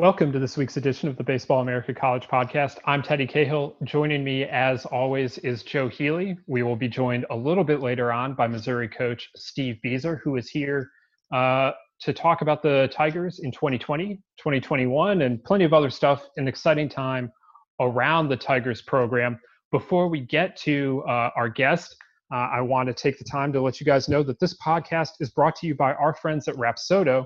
Welcome to this week's edition of the Baseball America College Podcast. I'm Teddy Cahill. Joining me, as always, is Joe Healy. We will be joined a little bit later on by Missouri coach Steve Bieser, who is here uh, to talk about the Tigers in 2020, 2021, and plenty of other stuff. An exciting time around the Tigers program. Before we get to uh, our guest, uh, I want to take the time to let you guys know that this podcast is brought to you by our friends at Rapsodo.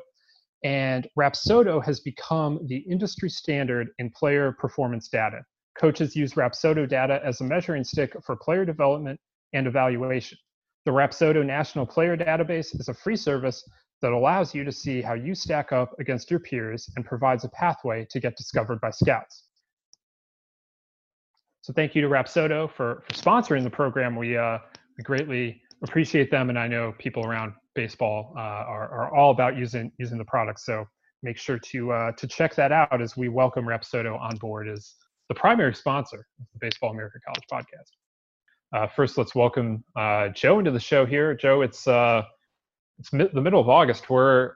And Rapsodo has become the industry standard in player performance data. Coaches use Rapsodo data as a measuring stick for player development and evaluation. The Rapsodo National Player Database is a free service that allows you to see how you stack up against your peers and provides a pathway to get discovered by scouts. So thank you to Rapsodo for, for sponsoring the program. We, uh, we greatly appreciate them, and I know people around baseball uh, are, are all about using using the product. So make sure to uh, to check that out as we welcome Rapsodo on board as the primary sponsor of the Baseball America College podcast. Uh, first, let's welcome uh, Joe into the show here. Joe, it's uh, it's mi- the middle of August. We're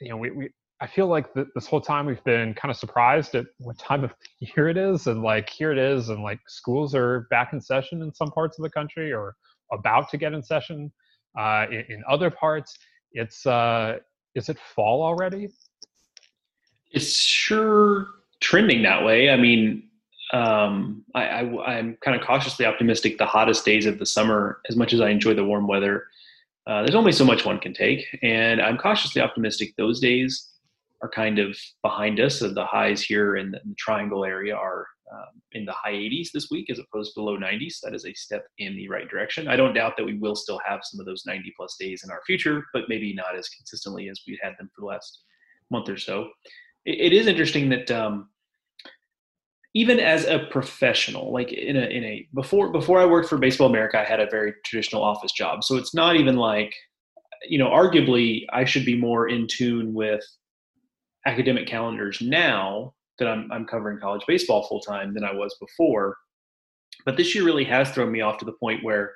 you know we, we I feel like th- this whole time we've been kind of surprised at what time of year it is, and like here it is, and like schools are back in session in some parts of the country or about to get in session uh, in, in, other parts. It's uh, is it fall already? It's sure trending that way. I mean, um, I, am kind of cautiously optimistic. The hottest days of the summer, as much as I enjoy the warm weather, uh, there's only so much one can take, and I'm cautiously optimistic. Those days are kind of behind us. So the highs here in the triangle area are um, in the high 80s this week as opposed to low 90s. That is a step in the right direction. I don't doubt that we will still have some of those 90 plus days in our future, but maybe not as consistently as we had them for the last month or so. it, it is interesting that um, even as a professional, like in a in a before before I worked for Baseball America, I had a very traditional office job. So it's not even like you know, arguably I should be more in tune with academic calendars now that I'm, I'm covering college baseball full time than I was before. But this year really has thrown me off to the point where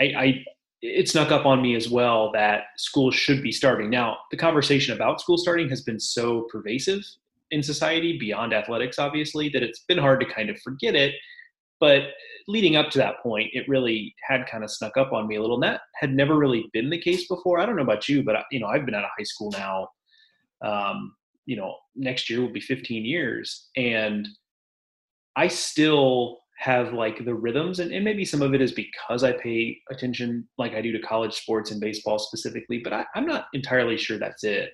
I, I it snuck up on me as well that schools should be starting. Now, the conversation about school starting has been so pervasive in society beyond athletics, obviously, that it's been hard to kind of forget it. But leading up to that point, it really had kind of snuck up on me a little. And that had never really been the case before. I don't know about you, but I, you know, I've been out of high school now um, you know, next year will be 15 years. And I still have like the rhythms and, and maybe some of it is because I pay attention like I do to college sports and baseball specifically, but I, I'm not entirely sure that's it.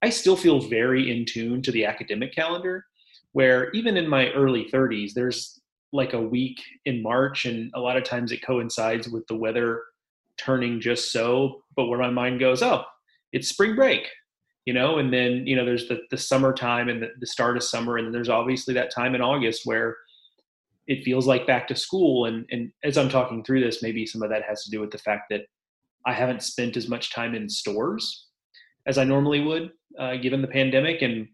I still feel very in tune to the academic calendar where even in my early 30s, there's like a week in March, and a lot of times it coincides with the weather turning just so, but where my mind goes, oh, it's spring break you know and then you know there's the, the summertime and the, the start of summer and there's obviously that time in august where it feels like back to school. And and as i'm talking through this maybe some of that has to do with the fact that i haven't spent as much time in stores as i normally would uh, given the pandemic. And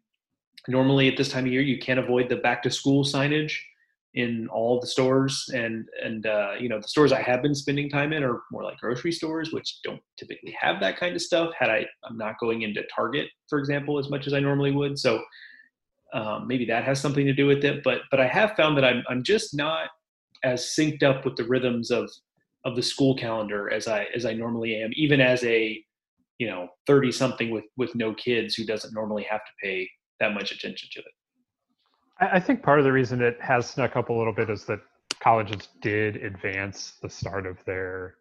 normally at this time of year you can't avoid the back to school signage in all the stores and and uh, you know the stores I have been spending time in are more like grocery stores which don't typically have that kind of stuff. Had I I'm not going into Target for example as much as I normally would. So um, maybe that has something to do with it but but I have found that I'm I'm just not as synced up with the rhythms of of the school calendar as I as I normally am even as a you know 30 something with with no kids who doesn't normally have to pay that much attention to it I think part of the reason it has snuck up a little bit is that colleges did advance the start of their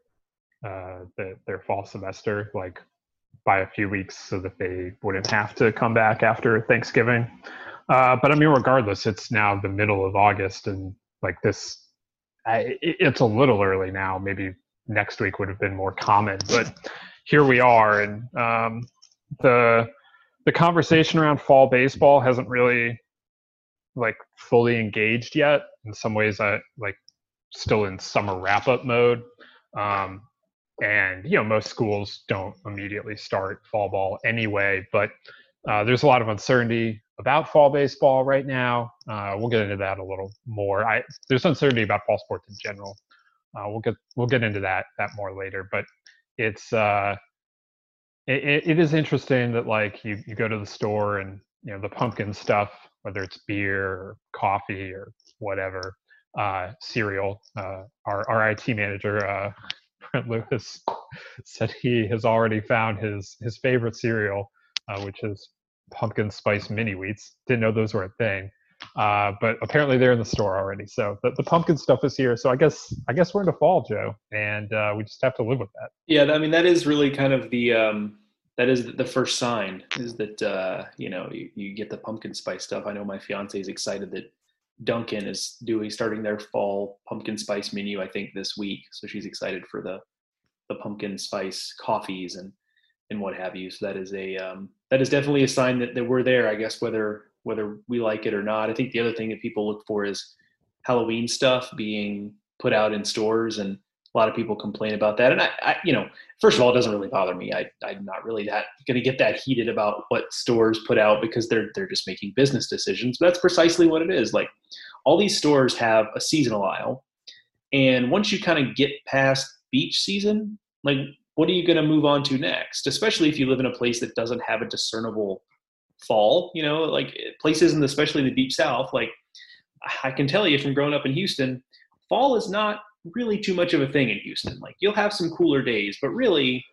uh, the, their fall semester like by a few weeks so that they wouldn't have to come back after Thanksgiving. Uh, but I mean, regardless, it's now the middle of August, and like this, I, it's a little early now. Maybe next week would have been more common, but here we are, and um, the the conversation around fall baseball hasn't really like fully engaged yet. In some ways, I like still in summer wrap up mode. Um, and you know most schools don't immediately start fall ball anyway but uh, there's a lot of uncertainty about fall baseball right now uh, we'll get into that a little more I, there's uncertainty about fall sports in general uh, we'll get we'll get into that that more later but it's uh it, it is interesting that like you you go to the store and you know the pumpkin stuff whether it's beer or coffee or whatever uh, cereal uh, our, our IT manager uh, Brent Lewis said he has already found his his favorite cereal, uh, which is pumpkin spice mini wheats. Didn't know those were a thing, uh, but apparently they're in the store already. So the, the pumpkin stuff is here. So I guess I guess we're into fall, Joe, and uh, we just have to live with that. Yeah, I mean that is really kind of the um, that is the first sign is that uh, you know you, you get the pumpkin spice stuff. I know my fiance is excited that Dunkin' is doing starting their fall pumpkin spice menu. I think this week, so she's excited for the the pumpkin spice coffees and and what have you. So that is a um, that is definitely a sign that, that we're there. I guess whether whether we like it or not. I think the other thing that people look for is Halloween stuff being put out in stores and a lot of people complain about that. And I, I, you know, first of all, it doesn't really bother me. I, I'm not really that going to get that heated about what stores put out because they're they're just making business decisions. But that's precisely what it is. Like all these stores have a seasonal aisle, and once you kind of get past beach season, like what are you going to move on to next? Especially if you live in a place that doesn't have a discernible fall. You know, like eh, places in especially the deep south. Like I can tell you from growing up in Houston, fall is not really too much of a thing in Houston. Like you'll have some cooler days, but really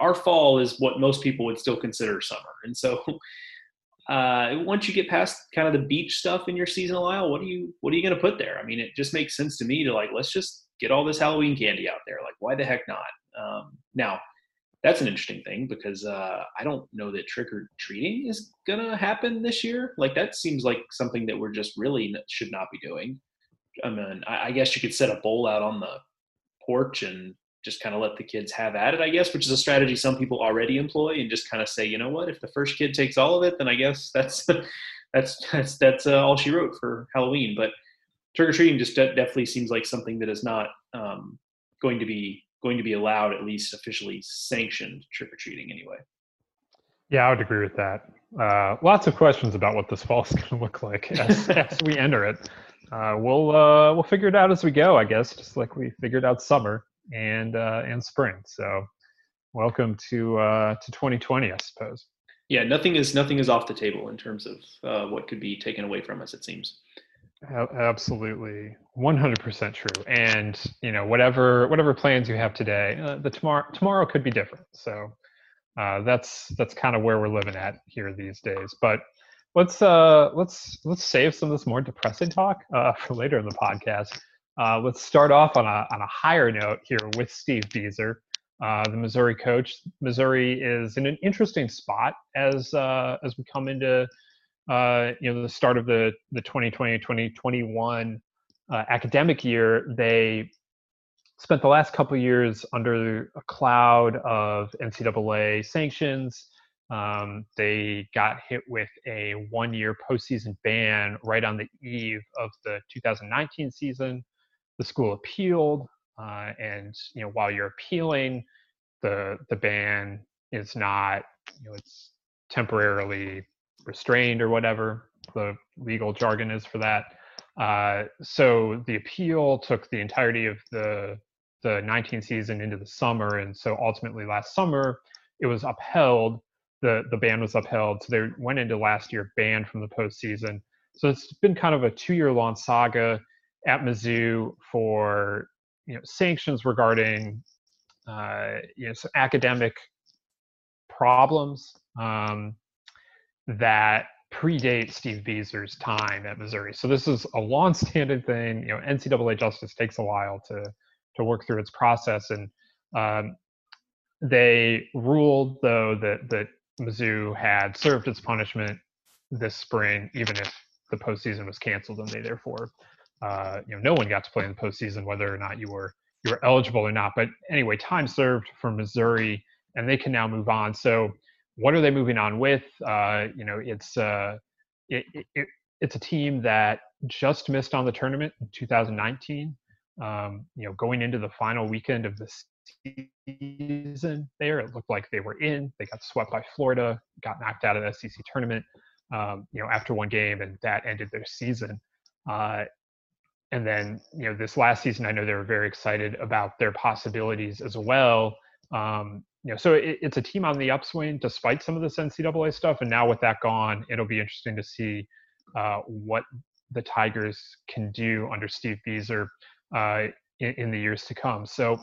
our fall is what most people would still consider summer. And so uh, once you get past kind of the beach stuff in your seasonal aisle, what are you what are you going to put there? I mean, it just makes sense to me to like let's just get all this Halloween candy out there. Like, why the heck not? Um, now, that's an interesting thing because uh, I don't know that trick or treating is gonna happen this year. Like, that seems like something that we're just really should not be doing. I mean, I, I guess you could set a bowl out on the porch and just kind of let the kids have at it, I guess, which is a strategy some people already employ, and just kind of say, you know what, if the first kid takes all of it, then I guess that's that's that's that's uh, all she wrote for Halloween. But trick or treating just de- definitely seems like something that is not um, going to be going to be allowed, at least officially sanctioned trick or treating anyway. Yeah, I would agree with that. Uh, lots of questions about what this fall is going to look like as, as we enter it uh, we'll uh, we'll figure it out as we go, I guess, just like we figured out summer and uh, and spring. So, welcome to uh, to 2020, I suppose. Yeah, nothing is nothing is off the table in terms of uh, what could be taken away from us. It seems. Absolutely, 100% true. And you know, whatever whatever plans you have today, uh, the tomorrow tomorrow could be different. So uh, that's that's kind of where we're living at here these days. But let's uh let's let's save some of this more depressing talk uh, for later in the podcast. Uh, let's start off on a on a higher note here with Steve Bieser, uh, the Missouri coach. Missouri is in an interesting spot as uh, as we come into uh, you know the start of the the 2020-2021 uh, academic year. They spent the last couple years under a cloud of NCAA sanctions um, they got hit with a one year postseason ban right on the eve of the 2019 season. The school appealed, uh, and you know while you're appealing, the the ban is not you know it's temporarily restrained or whatever the legal jargon is for that. Uh, so the appeal took the entirety of the the 19 season into the summer, and so ultimately last summer it was upheld the the ban was upheld. So they went into last year banned from the postseason. So it's been kind of a two year long saga at Mizzou for you know sanctions regarding uh, you know some academic problems um, that predate Steve Bieser's time at Missouri. So this is a long-standing thing. You know, NCAA justice takes a while to to work through its process, and um, they ruled though that that Mizzou had served its punishment this spring, even if the postseason was canceled and they therefore, uh, you know, no one got to play in the postseason, whether or not you were you were eligible or not. But anyway, time served for Missouri, and they can now move on. So, what are they moving on with? Uh, you know, it's uh, it, it, it's a team that just missed on the tournament in 2019. Um, you know, going into the final weekend of the season there, it looked like they were in. They got swept by Florida, got knocked out of the SEC tournament. Um, you know, after one game, and that ended their season. Uh, and then, you know, this last season, I know they were very excited about their possibilities as well. Um, you know, so it, it's a team on the upswing despite some of this NCAA stuff. And now with that gone, it'll be interesting to see uh, what the Tigers can do under Steve Bieser uh, in, in, the years to come. So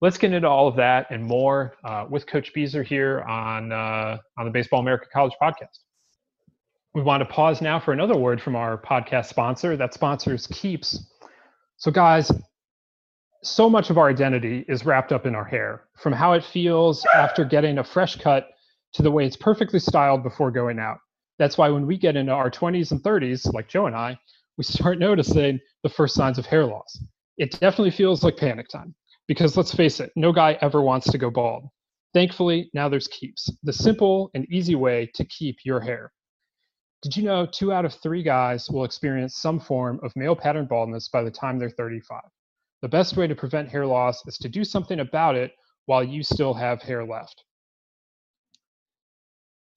let's get into all of that and more uh, with Coach Bieser here on uh, on the Baseball America College podcast. We want to pause now for another word from our podcast sponsor. That sponsor is Keeps. So, guys, so much of our identity is wrapped up in our hair, from how it feels after getting a fresh cut to the way it's perfectly styled before going out. That's why when we get into our 20s and 30s, like Joe and I, we start noticing the first signs of hair loss. It definitely feels like panic time because let's face it, no guy ever wants to go bald. Thankfully, now there's Keeps, the simple and easy way to keep your hair. Did you know two out of three guys will experience some form of male pattern baldness by the time they're 35? The best way to prevent hair loss is to do something about it while you still have hair left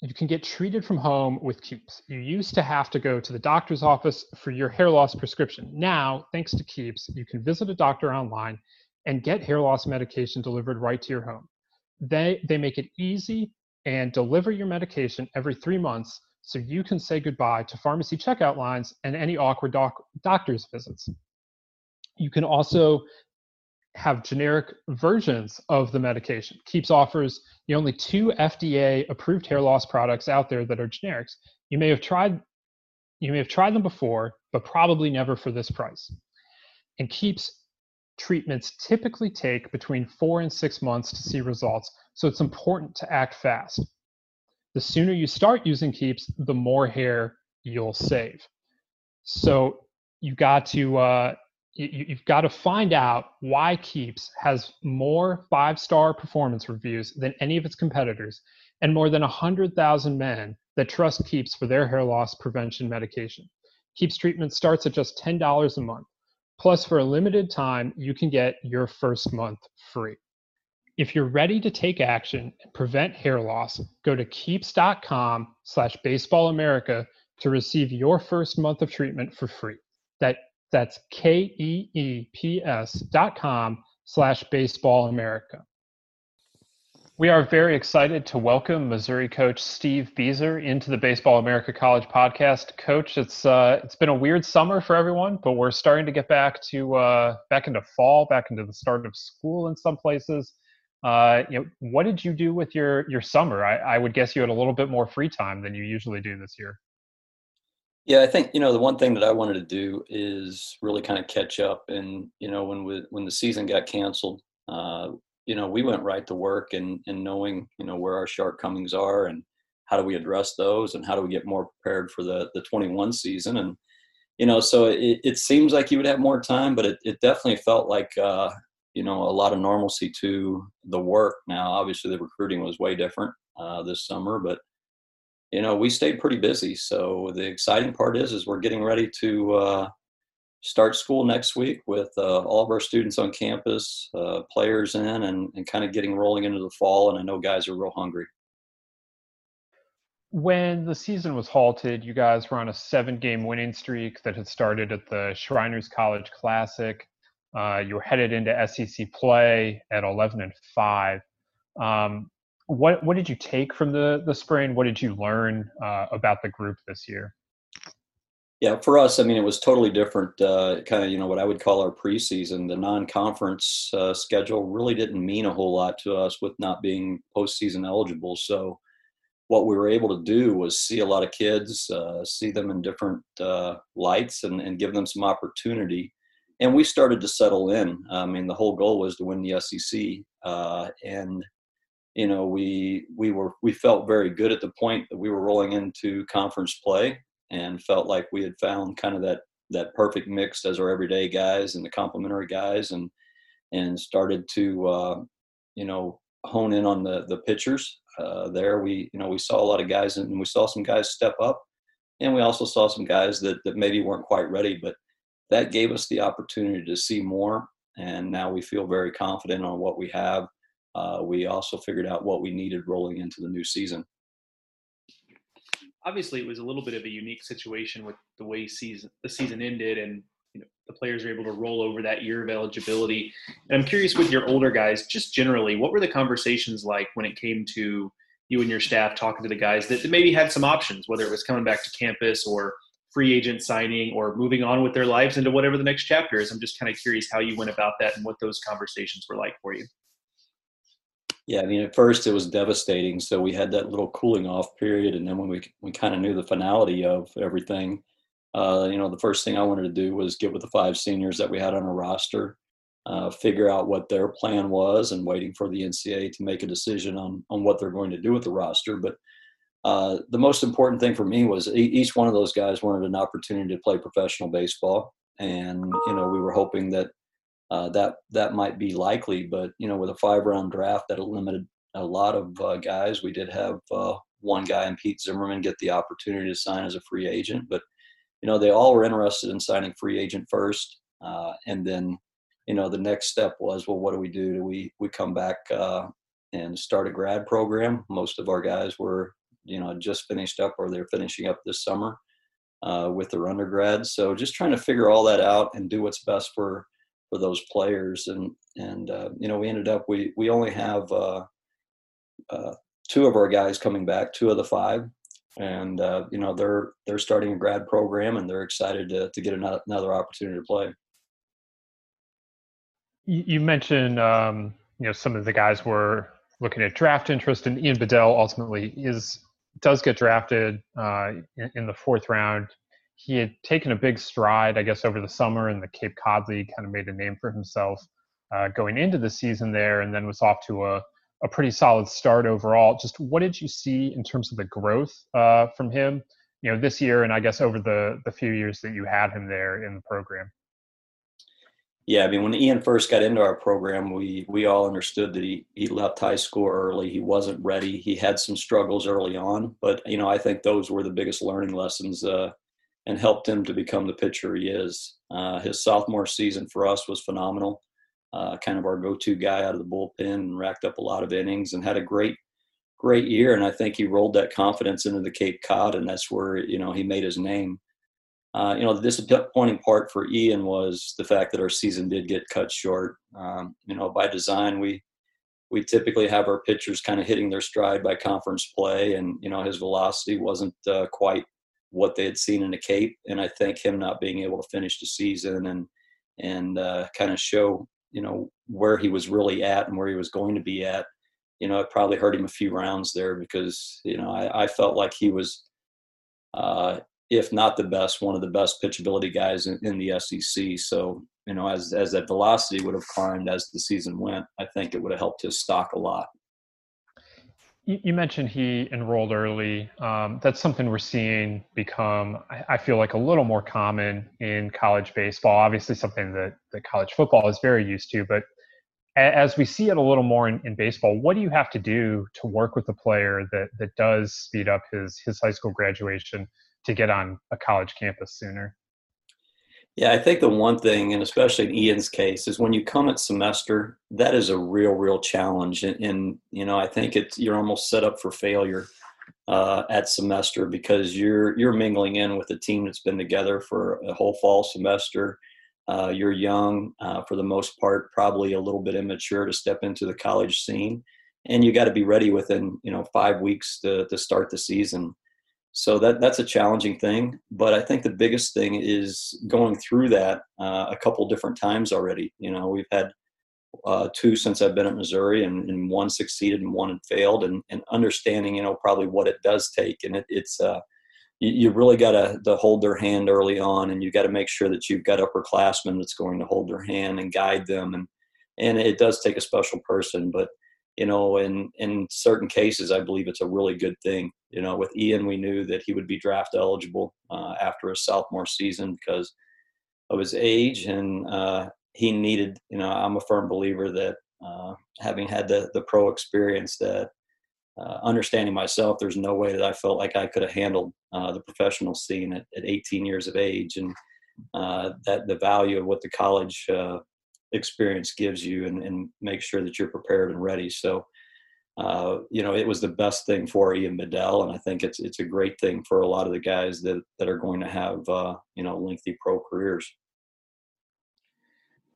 you can get treated from home with Keeps. You used to have to go to the doctor's office for your hair loss prescription. Now, thanks to Keeps, you can visit a doctor online and get hair loss medication delivered right to your home. They, they make it easy and deliver your medication every three months so you can say goodbye to pharmacy checkout lines and any awkward doc, doctor's visits. You can also have generic versions of the medication. Keeps offers the only two FDA approved hair loss products out there that are generics. You may have tried you may have tried them before, but probably never for this price. And Keeps treatments typically take between 4 and 6 months to see results, so it's important to act fast. The sooner you start using Keeps, the more hair you'll save. So you got to uh, you, have got to find out why Keeps has more five star performance reviews than any of its competitors and more than a 100,000 men that trust Keeps for their hair loss prevention medication. Keeps treatment starts at just $10 a month. Plus, for a limited time, you can get your first month free. If you're ready to take action and prevent hair loss, go to keeps.com slash baseballamerica to receive your first month of treatment for free. That that's K-E-E-P-S dot com slash baseball America. We are very excited to welcome Missouri coach Steve Bieser into the Baseball America College podcast. Coach, it's uh, it's been a weird summer for everyone, but we're starting to get back to uh, back into fall, back into the start of school in some places. Uh, you know, what did you do with your your summer? I, I would guess you had a little bit more free time than you usually do this year. Yeah, I think you know the one thing that I wanted to do is really kind of catch up. And you know, when we, when the season got canceled, uh, you know, we went right to work and and knowing you know where our shortcomings are and how do we address those and how do we get more prepared for the the 21 season and you know so it, it seems like you would have more time but it, it definitely felt like uh, you know a lot of normalcy to the work now obviously the recruiting was way different uh, this summer but you know, we stayed pretty busy. So the exciting part is, is we're getting ready to uh, start school next week with uh, all of our students on campus, uh, players in, and, and kind of getting rolling into the fall. And I know guys are real hungry. When the season was halted, you guys were on a seven-game winning streak that had started at the Shriners College Classic. Uh, you were headed into SEC play at 11 and five. Um, what what did you take from the the spring? What did you learn uh, about the group this year? Yeah, for us, I mean, it was totally different. Uh, kind of, you know, what I would call our preseason. The non-conference uh, schedule really didn't mean a whole lot to us with not being postseason eligible. So, what we were able to do was see a lot of kids, uh, see them in different uh, lights, and, and give them some opportunity. And we started to settle in. I mean, the whole goal was to win the SEC, uh, and you know, we we were we felt very good at the point that we were rolling into conference play, and felt like we had found kind of that that perfect mix as our everyday guys and the complementary guys, and and started to uh, you know hone in on the the pitchers. Uh, there, we you know we saw a lot of guys, and we saw some guys step up, and we also saw some guys that that maybe weren't quite ready, but that gave us the opportunity to see more. And now we feel very confident on what we have. Uh, we also figured out what we needed rolling into the new season obviously it was a little bit of a unique situation with the way season the season ended and you know the players are able to roll over that year of eligibility. And i'm curious with your older guys just generally what were the conversations like when it came to you and your staff talking to the guys that, that maybe had some options whether it was coming back to campus or free agent signing or moving on with their lives into whatever the next chapter is? I'm just kind of curious how you went about that and what those conversations were like for you yeah, I mean, at first it was devastating. So we had that little cooling off period, and then when we we kind of knew the finality of everything, uh, you know, the first thing I wanted to do was get with the five seniors that we had on our roster, uh, figure out what their plan was, and waiting for the NCAA to make a decision on on what they're going to do with the roster. But uh, the most important thing for me was each one of those guys wanted an opportunity to play professional baseball, and you know, we were hoping that uh, that that might be likely. But you know, with a five round draft that limited a lot of uh, guys, we did have uh, one guy in Pete Zimmerman get the opportunity to sign as a free agent. But you know, they all were interested in signing free agent first, uh, and then you know the next step was, well, what do we do? Do we we come back uh, and start a grad program? Most of our guys were you know just finished up or they're finishing up this summer. Uh, with their undergrads. So just trying to figure all that out and do what's best for those players. And and uh, you know, we ended up we we only have uh, uh, two of our guys coming back, two of the five, and uh, you know they're they're starting a grad program and they're excited to to get another, another opportunity to play. You mentioned um, you know some of the guys were looking at draft interest, and Ian Bedell ultimately is does get drafted uh, in, in, the fourth round he had taken a big stride, I guess, over the summer in the Cape Cod League, kind of made a name for himself uh, going into the season there, and then was off to a, a pretty solid start overall. Just what did you see in terms of the growth uh, from him, you know, this year, and I guess over the the few years that you had him there in the program? Yeah, I mean, when Ian first got into our program, we we all understood that he he left high school early. He wasn't ready. He had some struggles early on, but you know, I think those were the biggest learning lessons. Uh, and helped him to become the pitcher he is. Uh, his sophomore season for us was phenomenal. Uh, kind of our go-to guy out of the bullpen and racked up a lot of innings and had a great, great year. And I think he rolled that confidence into the Cape Cod, and that's where you know he made his name. Uh, you know, the disappointing part for Ian was the fact that our season did get cut short. Um, you know, by design, we we typically have our pitchers kind of hitting their stride by conference play, and you know his velocity wasn't uh, quite what they had seen in the Cape, and I think him not being able to finish the season and and uh, kind of show you know where he was really at and where he was going to be at. You know, it probably hurt him a few rounds there because you know I, I felt like he was, uh, if not the best, one of the best pitchability guys in, in the SEC. So you know, as as that velocity would have climbed as the season went, I think it would have helped his stock a lot. You mentioned he enrolled early. Um, that's something we're seeing become, I feel like, a little more common in college baseball. Obviously, something that, that college football is very used to. But as we see it a little more in, in baseball, what do you have to do to work with a player that, that does speed up his, his high school graduation to get on a college campus sooner? Yeah, I think the one thing, and especially in Ian's case, is when you come at semester, that is a real, real challenge. And, and you know, I think it's you're almost set up for failure uh, at semester because you're you're mingling in with a team that's been together for a whole fall semester. Uh, you're young, uh, for the most part, probably a little bit immature to step into the college scene, and you got to be ready within you know five weeks to to start the season so that that's a challenging thing but i think the biggest thing is going through that uh, a couple different times already. You know we've had uh, two since i've been at missouri and, and, one succeeded and one failed and, and understanding you know probably what it does take. And it, it's uh, you, you really got to hold their hand early on and you got to make sure that you've got upperclassmen that's going to hold their hand and guide them. And and it does take a special person but you know, in in certain cases, I believe it's a really good thing. You know, with Ian, we knew that he would be draft eligible uh, after his sophomore season because of his age, and uh, he needed. You know, I'm a firm believer that uh, having had the the pro experience, that uh, understanding myself, there's no way that I felt like I could have handled uh, the professional scene at, at 18 years of age, and uh, that the value of what the college experience gives you and, and make sure that you're prepared and ready. So, uh, you know, it was the best thing for Ian Bedell, and I think it's it's a great thing for a lot of the guys that that are going to have uh, you know lengthy pro careers.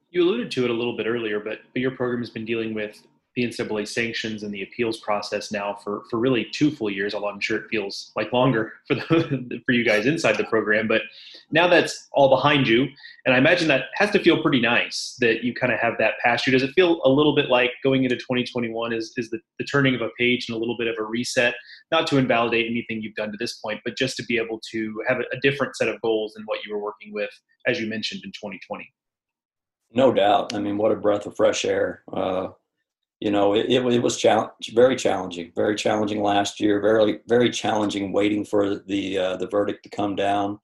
You alluded to it a little bit earlier, but but your program has been dealing with the NCAA sanctions and the appeals process now for for really two full years. Although I'm sure it feels like longer for the, for you guys inside the program. But now that's all behind you, and I imagine that has to feel pretty nice that you kind of have that past you. Does it feel a little bit like going into 2021 is is the, the turning of a page and a little bit of a reset? Not to invalidate anything you've done to this point, but just to be able to have a, a different set of goals than what you were working with, as you mentioned in 2020. No doubt. I mean, what a breath of fresh air. Uh, you know, it, it, it was challenge, very challenging, very challenging last year, very, very challenging waiting for the, uh, the verdict to come down.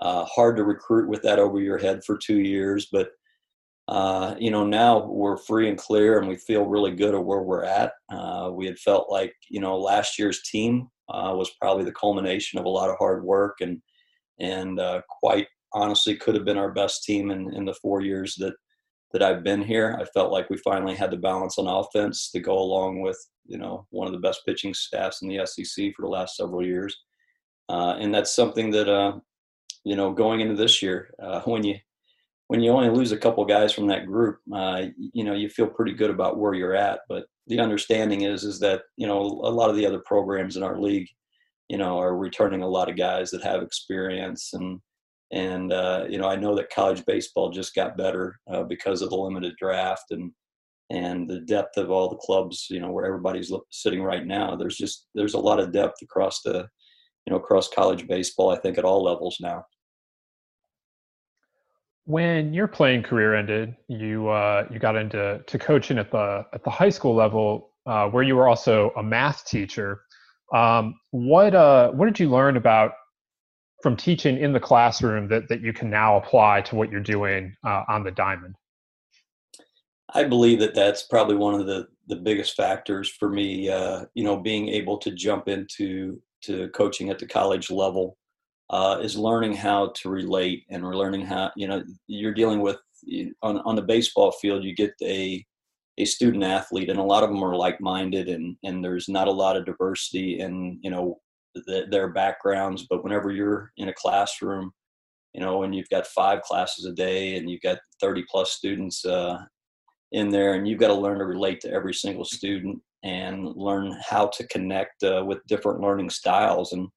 Uh, hard to recruit with that over your head for two years, but, uh, you know, now we're free and clear and we feel really good at where we're at. Uh, we had felt like, you know, last year's team uh, was probably the culmination of a lot of hard work and, and uh, quite honestly could have been our best team in, in the four years that that I've been here. I felt like we finally had the balance on offense to go along with you know one of the best pitching staffs in the SEC for the last several years, uh, and that's something that uh, you know going into this year uh, when you when you only lose a couple guys from that group, uh, you know you feel pretty good about where you're at. But the understanding is is that you know a lot of the other programs in our league, you know, are returning a lot of guys that have experience and and uh, you know, I know that college baseball just got better uh, because of the limited draft and and the depth of all the clubs. You know, where everybody's sitting right now. There's just there's a lot of depth across the you know across college baseball. I think at all levels now. When your playing career ended, you uh, you got into to coaching at the at the high school level, uh, where you were also a math teacher. Um, what uh, what did you learn about from teaching in the classroom that, that you can now apply to what you're doing uh, on the diamond? I believe that that's probably one of the, the biggest factors for me, uh, you know, being able to jump into to coaching at the college level uh, is learning how to relate and we're learning how, you know, you're dealing with on, on the baseball field, you get a, a student athlete and a lot of them are like-minded and, and there's not a lot of diversity in, you know, the, their backgrounds. But whenever you're in a classroom, you know, and you've got five classes a day and you've got 30 plus students uh, in there, and you've got to learn to relate to every single student and learn how to connect uh, with different learning styles. And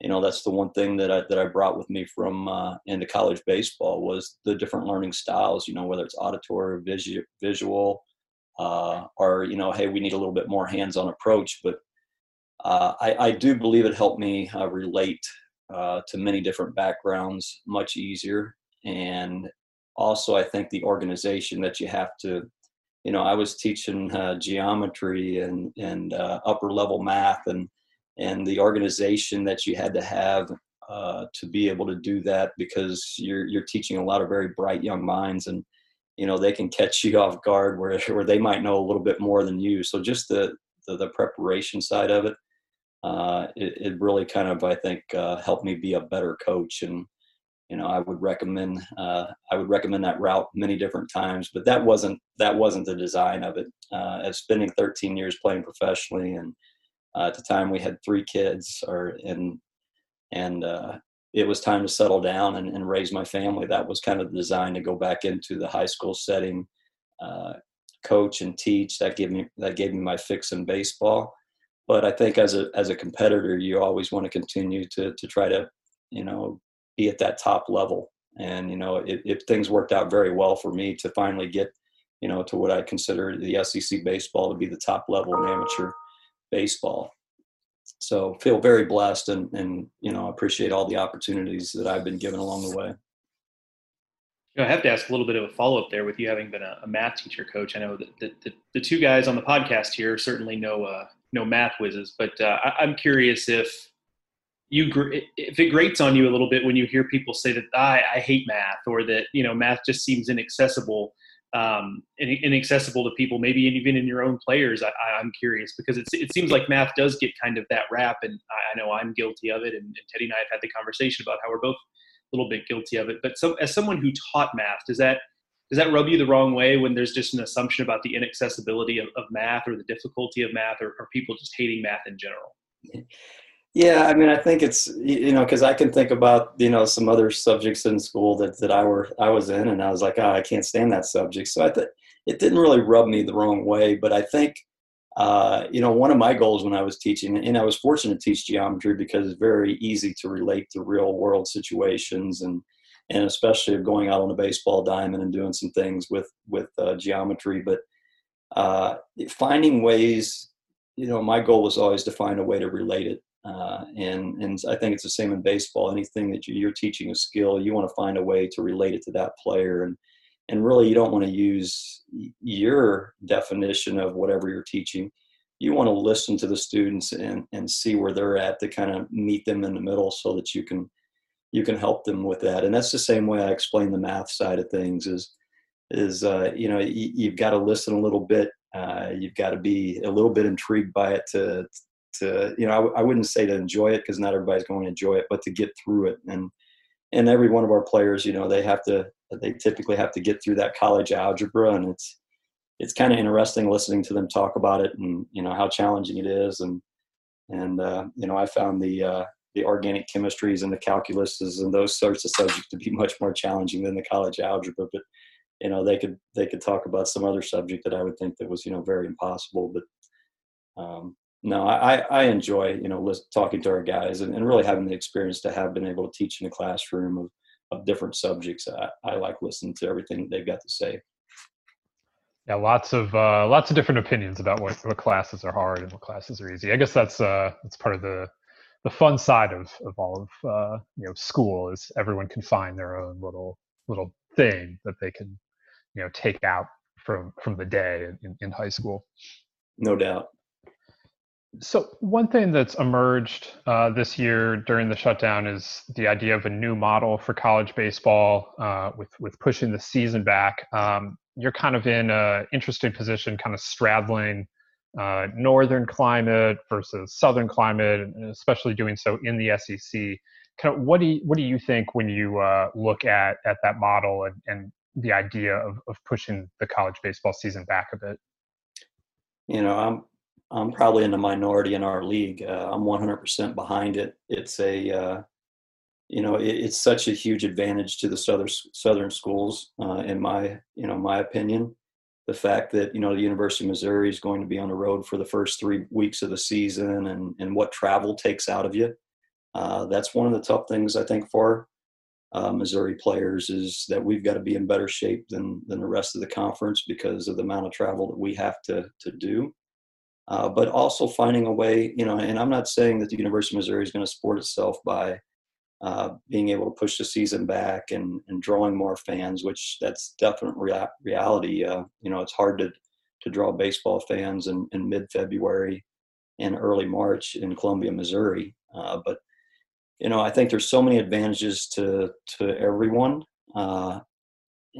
you know, that's the one thing that I that I brought with me from uh, into college baseball was the different learning styles. You know, whether it's auditory, visual, visual, uh, or you know, hey, we need a little bit more hands-on approach, but uh, I, I, do believe it helped me uh, relate uh, to many different backgrounds much easier. And also, I think the organization that you have to, you know, I was teaching uh, geometry and, and uh, upper level math, and, and the organization that you had to have uh, to be able to do that because you're, you're teaching a lot of very bright young minds. And, you know, they can catch you off guard where, where they might know a little bit more than you. So just the, the, the preparation side of it uh, it, it, really kind of I think uh, helped me be a better coach and you know I would recommend uh, I would recommend that route many different times but that wasn't that wasn't the design of it uh, as spending 13 years playing professionally and uh, at the time we had three kids or and and uh, it was time to settle down and, and, raise my family. That was kind of the design to go back into the high school setting coach and teach. That gave me that gave me my fix in baseball. But I think as a as a competitor, you always want to continue to to try to you know be at that top level. And you know, if things worked out very well for me to finally get you know to what I consider the SEC baseball to be the top level in amateur baseball. So feel very blessed and and you know appreciate all the opportunities that I've been given along the way. You know, I have to ask a little bit of a follow up there with you having been a, a math teacher coach. I know that the, the, the, two guys on the podcast here certainly know uh, no math whizzes, but uh, I, am curious if you if it grates on you a little bit when you hear people say that I, I hate math or that you know math just seems inaccessible um, inaccessible to people, maybe even in your own players. I, am curious because it seems like math does get kind of that rap, and I, know I'm guilty of it. And, and, Teddy and I have had the conversation about how we're both a little bit guilty of it. But so, as someone who taught math, does that does that rub you the wrong way when there's just an assumption about the inaccessibility of, of math or the difficulty of math, or, or people just hating math in general? Yeah, I mean, I think it's you know because I can think about you know some other subjects in school that that I were I was in, and I was like, oh, I can't stand that subject. So I thought it didn't really rub me the wrong way, but I think uh, you know one of my goals when I was teaching, and I was fortunate to teach geometry because it's very easy to relate to real world situations, and and especially of going out on a baseball diamond and doing some things with with uh, geometry, but uh, finding ways. You know, my goal was always to find a way to relate it uh, and and I think it's the same in baseball. Anything that you're teaching a skill, you want to find a way to relate it to that player, and and really you don't want to use your definition of whatever you're teaching. You want to listen to the students and and see where they're at to kind of meet them in the middle, so that you can you can help them with that. And that's the same way I explain the math side of things. Is is uh, you know you, have got to listen a little bit. Uh, you've got to be a little bit intrigued by it to to you know I, wouldn't say to enjoy it because not everybody's going to enjoy it but to get through it. And and every one of our players you know they have to they typically have to get through that college algebra and it's it's kind of interesting listening to them talk about it and you know how challenging it is. And and uh, you know I found the uh, the organic chemistries and the calculuses and those sorts of subjects to be much more challenging than the college algebra but you know they could they could talk about some other subject that I would think that was you know very impossible but um, no, I, I enjoy, you know, talking to our guys and, and really having the experience to have been able to teach in a classroom of, of different subjects. I, I like listening to everything they've got to say. Yeah, lots of uh, lots of different opinions about what, what classes are hard and what classes are easy. I guess that's uh, that's part of the the fun side of, of all of uh, you know school is everyone can find their own little little thing that they can you know take out from from the day in, in high school. No doubt. So one thing that's emerged uh, this year during the shutdown is the idea of a new model for college baseball, uh, with with pushing the season back. Um, you're kind of in an interesting position, kind of straddling uh, northern climate versus southern climate, and especially doing so in the SEC. Kind of, what do you, what do you think when you uh, look at at that model and, and the idea of, of pushing the college baseball season back a bit? You know, I'm I'm probably in the minority in our league. Uh, I'm 100% behind it. It's a, uh, you know, it, it's such a huge advantage to the southern southern schools, uh, in my, you know, my opinion. The fact that you know the University of Missouri is going to be on the road for the first three weeks of the season, and and what travel takes out of you, uh, that's one of the tough things I think for uh, Missouri players is that we've got to be in better shape than than the rest of the conference because of the amount of travel that we have to to do uh, but also finding a way, you know, and I'm not saying that the University of Missouri is going to support itself by uh, being able to push the season back and, and drawing more fans, which that's definite rea- reality. Uh, you know, it's hard to, to draw baseball fans in, in mid-February and early March in Columbia, Missouri. Uh, but, you know, I think there's so many advantages to, to everyone. Uh,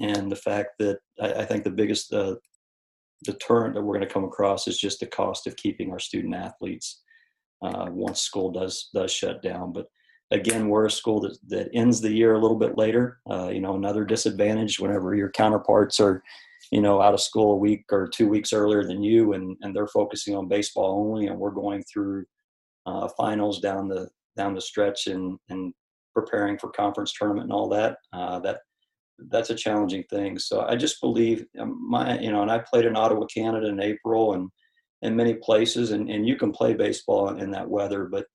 and the fact that I, I think the biggest uh, deterrent that we're going to come across is just the cost of keeping our student athletes uh, once school does does shut down. But again, we're a school that, that ends the year a little bit later. Uh, you know, another disadvantage whenever your counterparts are, you know, out of school a week or two weeks earlier than you, and and they're focusing on baseball only, and we're going through uh, finals down the down the stretch and and preparing for conference tournament and all that. Uh, that that's a challenging thing. So I just believe um, my, you know, and I played in Ottawa, Canada in April and in many places, and, and you can play baseball in that weather, but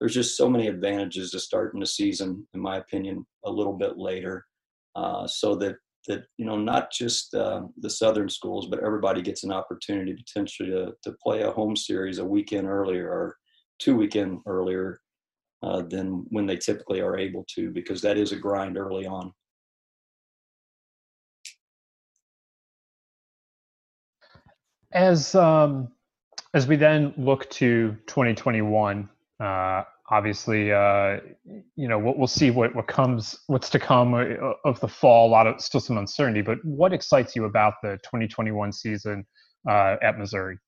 there's just so many advantages to starting the season, in my opinion, a little bit later, uh, so that that you know not just uh, the southern schools, but everybody gets an opportunity potentially to to play a home series a weekend earlier or two weekend earlier uh, than when they typically are able to, because that is a grind early on. As um, as we then look to 2021, uh, obviously, uh, you know, we'll, we'll, see what, what comes, what's to come uh, of the fall. A lot of still some uncertainty, but what excites you about the 2021 season uh, at Missouri?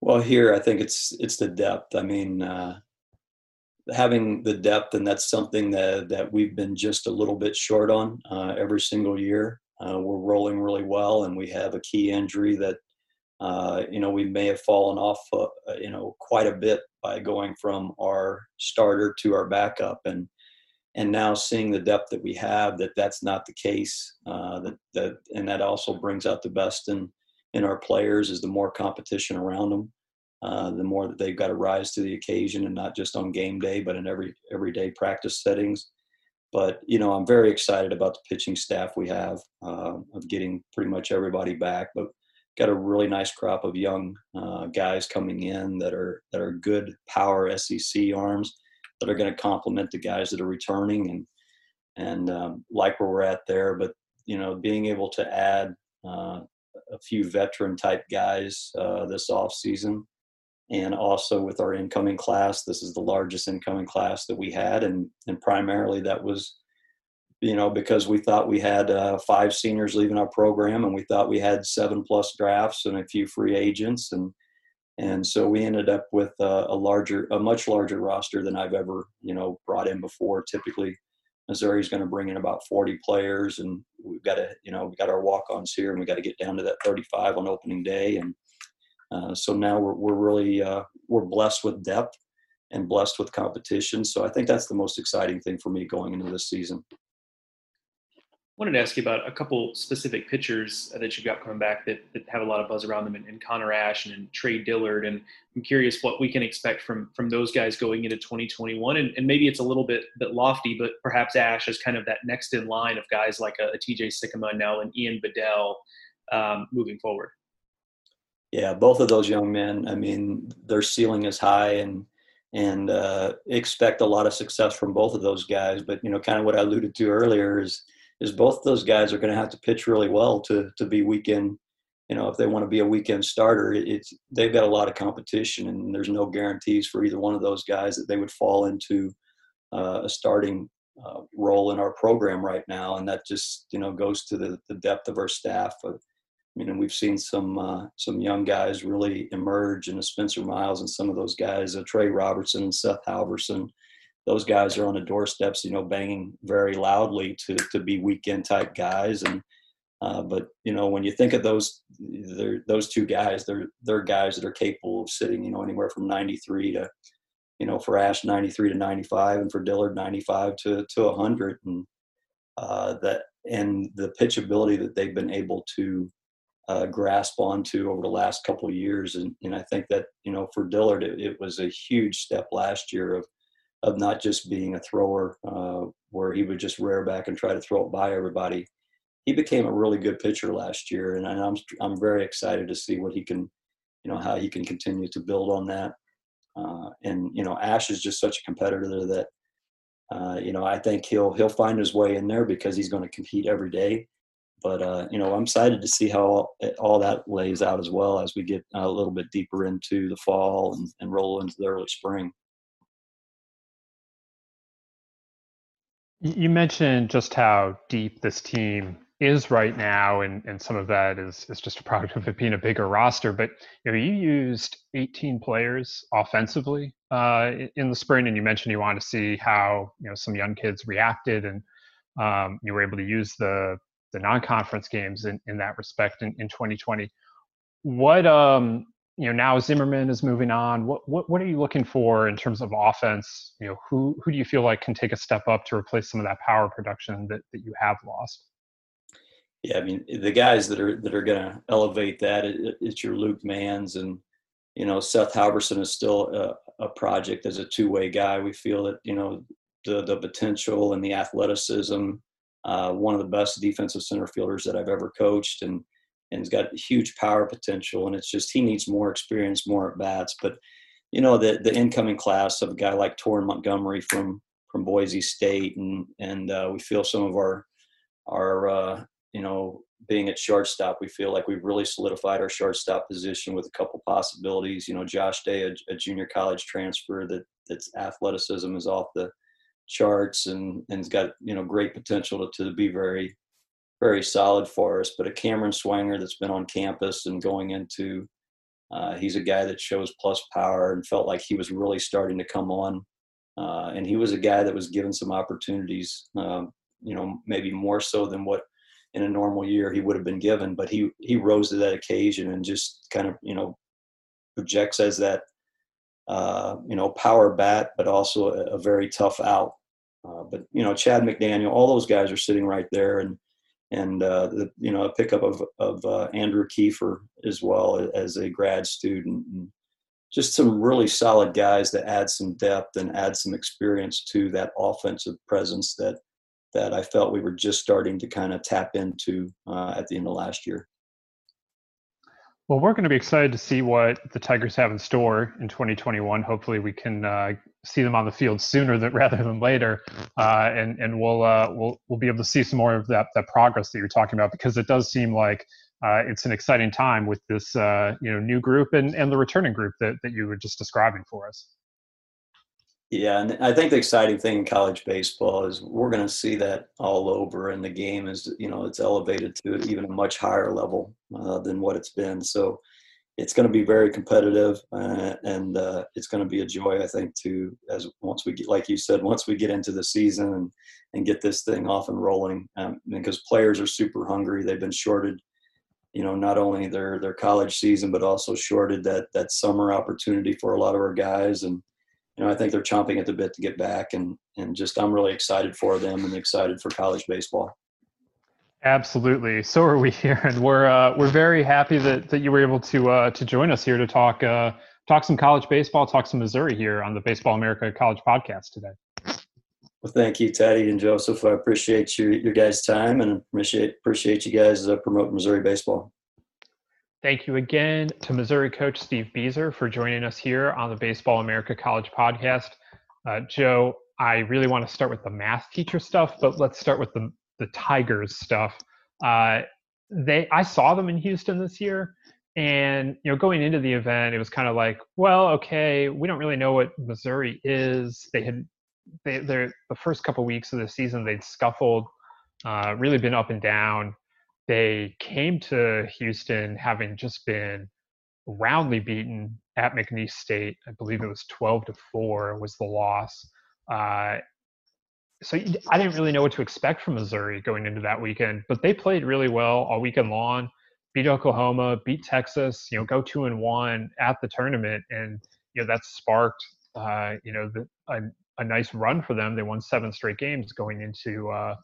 Well, here I think it's it's the depth. I mean, uh, having the depth, and that's something that that we've been just a little bit short on uh, every single year. Uh, we're rolling really well, and we have a key injury that uh, you know we may have fallen off uh, you know quite a bit by going from our starter to our backup, and and now seeing the depth that we have, that that's not the case. Uh, that that and that also brings out the best in in our players is the more competition around them. Uh, the more that they've got to rise to the occasion and not just on game day, but in every everyday practice settings. But you know, I'm very excited about the pitching staff we have uh, of getting pretty much everybody back. But got a really nice crop of young uh, guys coming in that are that are good power SEC arms that are going to complement the guys that are returning and and um, like where we're at there. But you know, being able to add uh, a few veteran type guys uh, this off season and also with our incoming class this is the largest incoming class that we had and and primarily that was you know because we thought we had uh, five seniors leaving our program and we thought we had seven plus drafts and a few free agents and and so we ended up with a, a larger a much larger roster than i've ever you know brought in before. Typically missouri's going to bring in about 40 players and we've got to you know we got our walk-ons here and we got to get down to that 35 on opening day and uh, so now we're, we're really uh, we're blessed with depth and blessed with competition. So I think that's the most exciting thing for me going into this season. I wanted to ask you about a couple specific pitchers that you've got coming back that, that have a lot of buzz around them, and, and Connor Ash and, and, Trey Dillard. And I'm curious what we can expect from from those guys going into 2021. And, and maybe it's a little bit bit lofty, but perhaps Ash is kind of that next in line of guys like a, a TJ Sikkema now and Ian Bedell um, moving forward. Yeah, both of those young men. I mean, their ceiling is high, and and uh, expect a lot of success from both of those guys. But you know, kind of what I alluded to earlier is is both those guys are going to have to pitch really well to to be weekend. You know, if they want to be a weekend starter, it's they've got a lot of competition, and there's no guarantees for either one of those guys that they would fall into uh, a starting uh, role in our program right now. And that just you know goes to the, the depth of our staff. Mean, and we've seen some uh, some young guys really emerge the Spencer Miles and some of those guys, uh, Trey Robertson and Seth Halvorsen. Those guys are on the doorsteps, you know, banging very loudly to to be weekend type guys. And uh, but you know, when you think of those those two guys, they're they're guys that are capable of sitting, you know, anywhere from 93 to you know, for Ash 93 to 95, and for Dillard 95 to to 100, and uh, that and the pitchability that they've been able to uh, grasp onto over the last couple of years. And, and I think that, you know, for Dillard, it, it, was a huge step last year of, of not just being a thrower uh, where he would just rear back and try to throw it by everybody. He became a really good pitcher last year. And I'm, I'm very excited to see what he can, you know, how he can continue to build on that. Uh, and, you know, Ash is just such a competitor that, uh, you know, I think he'll, he'll find his way in there because he's going to compete every day but uh, you know, I'm excited to see how all, that lays out as well as we get a little bit deeper into the fall and, and roll into the early spring. You mentioned just how deep this team is right now, and, and some of that is, is just a product of it being a bigger roster. But you know, you used 18 players offensively uh, in the spring, and you mentioned you want to see how you know some young kids reacted, and um, you were able to use the the non-conference games in, in that respect in, in 2020. What um you know now Zimmerman is moving on. What what what are you looking for in terms of offense? You know who who do you feel like can take a step up to replace some of that power production that that you have lost? Yeah, I mean the guys that are that are going to elevate that it, it's your Luke Manns and you know Seth Halvorsen is still a, a project as a two way guy. We feel that you know the the potential and the athleticism uh, one of the best defensive center fielders that I've ever coached, and and he's got huge power potential. And it's just he needs more experience, more at bats. But you know the the incoming class of a guy like Torin Montgomery from from Boise State, and and uh, we feel some of our our uh, you know, being at shortstop, we feel like we've really solidified our shortstop position with a couple possibilities. You know, Josh Day, a, a junior college transfer that that's athleticism is off the charts and and's got you know great potential to, to be very very solid for us. But a Cameron Swanger that's been on campus and going into, uh, he's a guy that shows plus power and felt like he was really starting to come on. Uh, and he was a guy that was given some opportunities, um, you know, maybe more so than what in a normal year he would have been given. But he he rose to that occasion and just kind of you know projects as that uh, you know power bat, but also a, a very tough out. Uh, but you know, Chad McDaniel, all those guys are sitting right there, and and uh, the you know a pickup of of uh, Andrew Kiefer as well as a grad student, and just some really solid guys that add some depth and add some experience to that offensive presence that that I felt we were just starting to kind of tap into uh, at the end of last year. Well, we're going to be excited to see what the Tigers have in store in 2021. Hopefully, we can uh, see them on the field sooner than rather than later, uh, and and we'll uh, we'll we'll be able to see some more of that that progress that you're talking about because it does seem like uh, it's an exciting time with this uh, you know new group and and the returning group that that you were just describing for us. Yeah, and I think the exciting thing in college baseball is we're going to see that all over, and the game is, you know, it's elevated to even a much higher level uh, than what it's been. So it's going to be very competitive, uh, and uh, it's going to be a joy, I think, to as once we get, like you said, once we get into the season and and get this thing off and rolling, um, because players are super hungry. They've been shorted, you know, not only their their college season, but also shorted that that summer opportunity for a lot of our guys and you know, I think they're chomping at the bit to get back, and and just I'm really excited for them and excited for college baseball. Absolutely. So are we here, and we're uh, we're very happy that, that you were able to uh, to join us here to talk uh, talk some college baseball, talk some Missouri here on the Baseball America College Podcast today. Well, thank you, Teddy and Joseph. I appreciate your your guys' time and appreciate appreciate you guys uh, promoting Missouri baseball. Thank you again to Missouri coach Steve Bieser for joining us here on the Baseball America College podcast. Uh, Joe, I really want to start with the math teacher stuff, but let's start with the, the Tigers stuff. Uh, they, I saw them in Houston this year, and you know, going into the event, it was kind of like, well, okay, we don't really know what Missouri is. They had, they, they're the first couple weeks of the season, they'd scuffled, uh, really been up and down they came to Houston having just been roundly beaten at McNeese State. I believe it was 12 to 4 was the loss. Uh, so I didn't really know what to expect from Missouri going into that weekend, but they played really well all weekend long. Beat Oklahoma, beat Texas, you know, go two and one at the tournament, and you know that sparked, uh, you know, the, a, a nice run for them. They won seven straight games going into uh,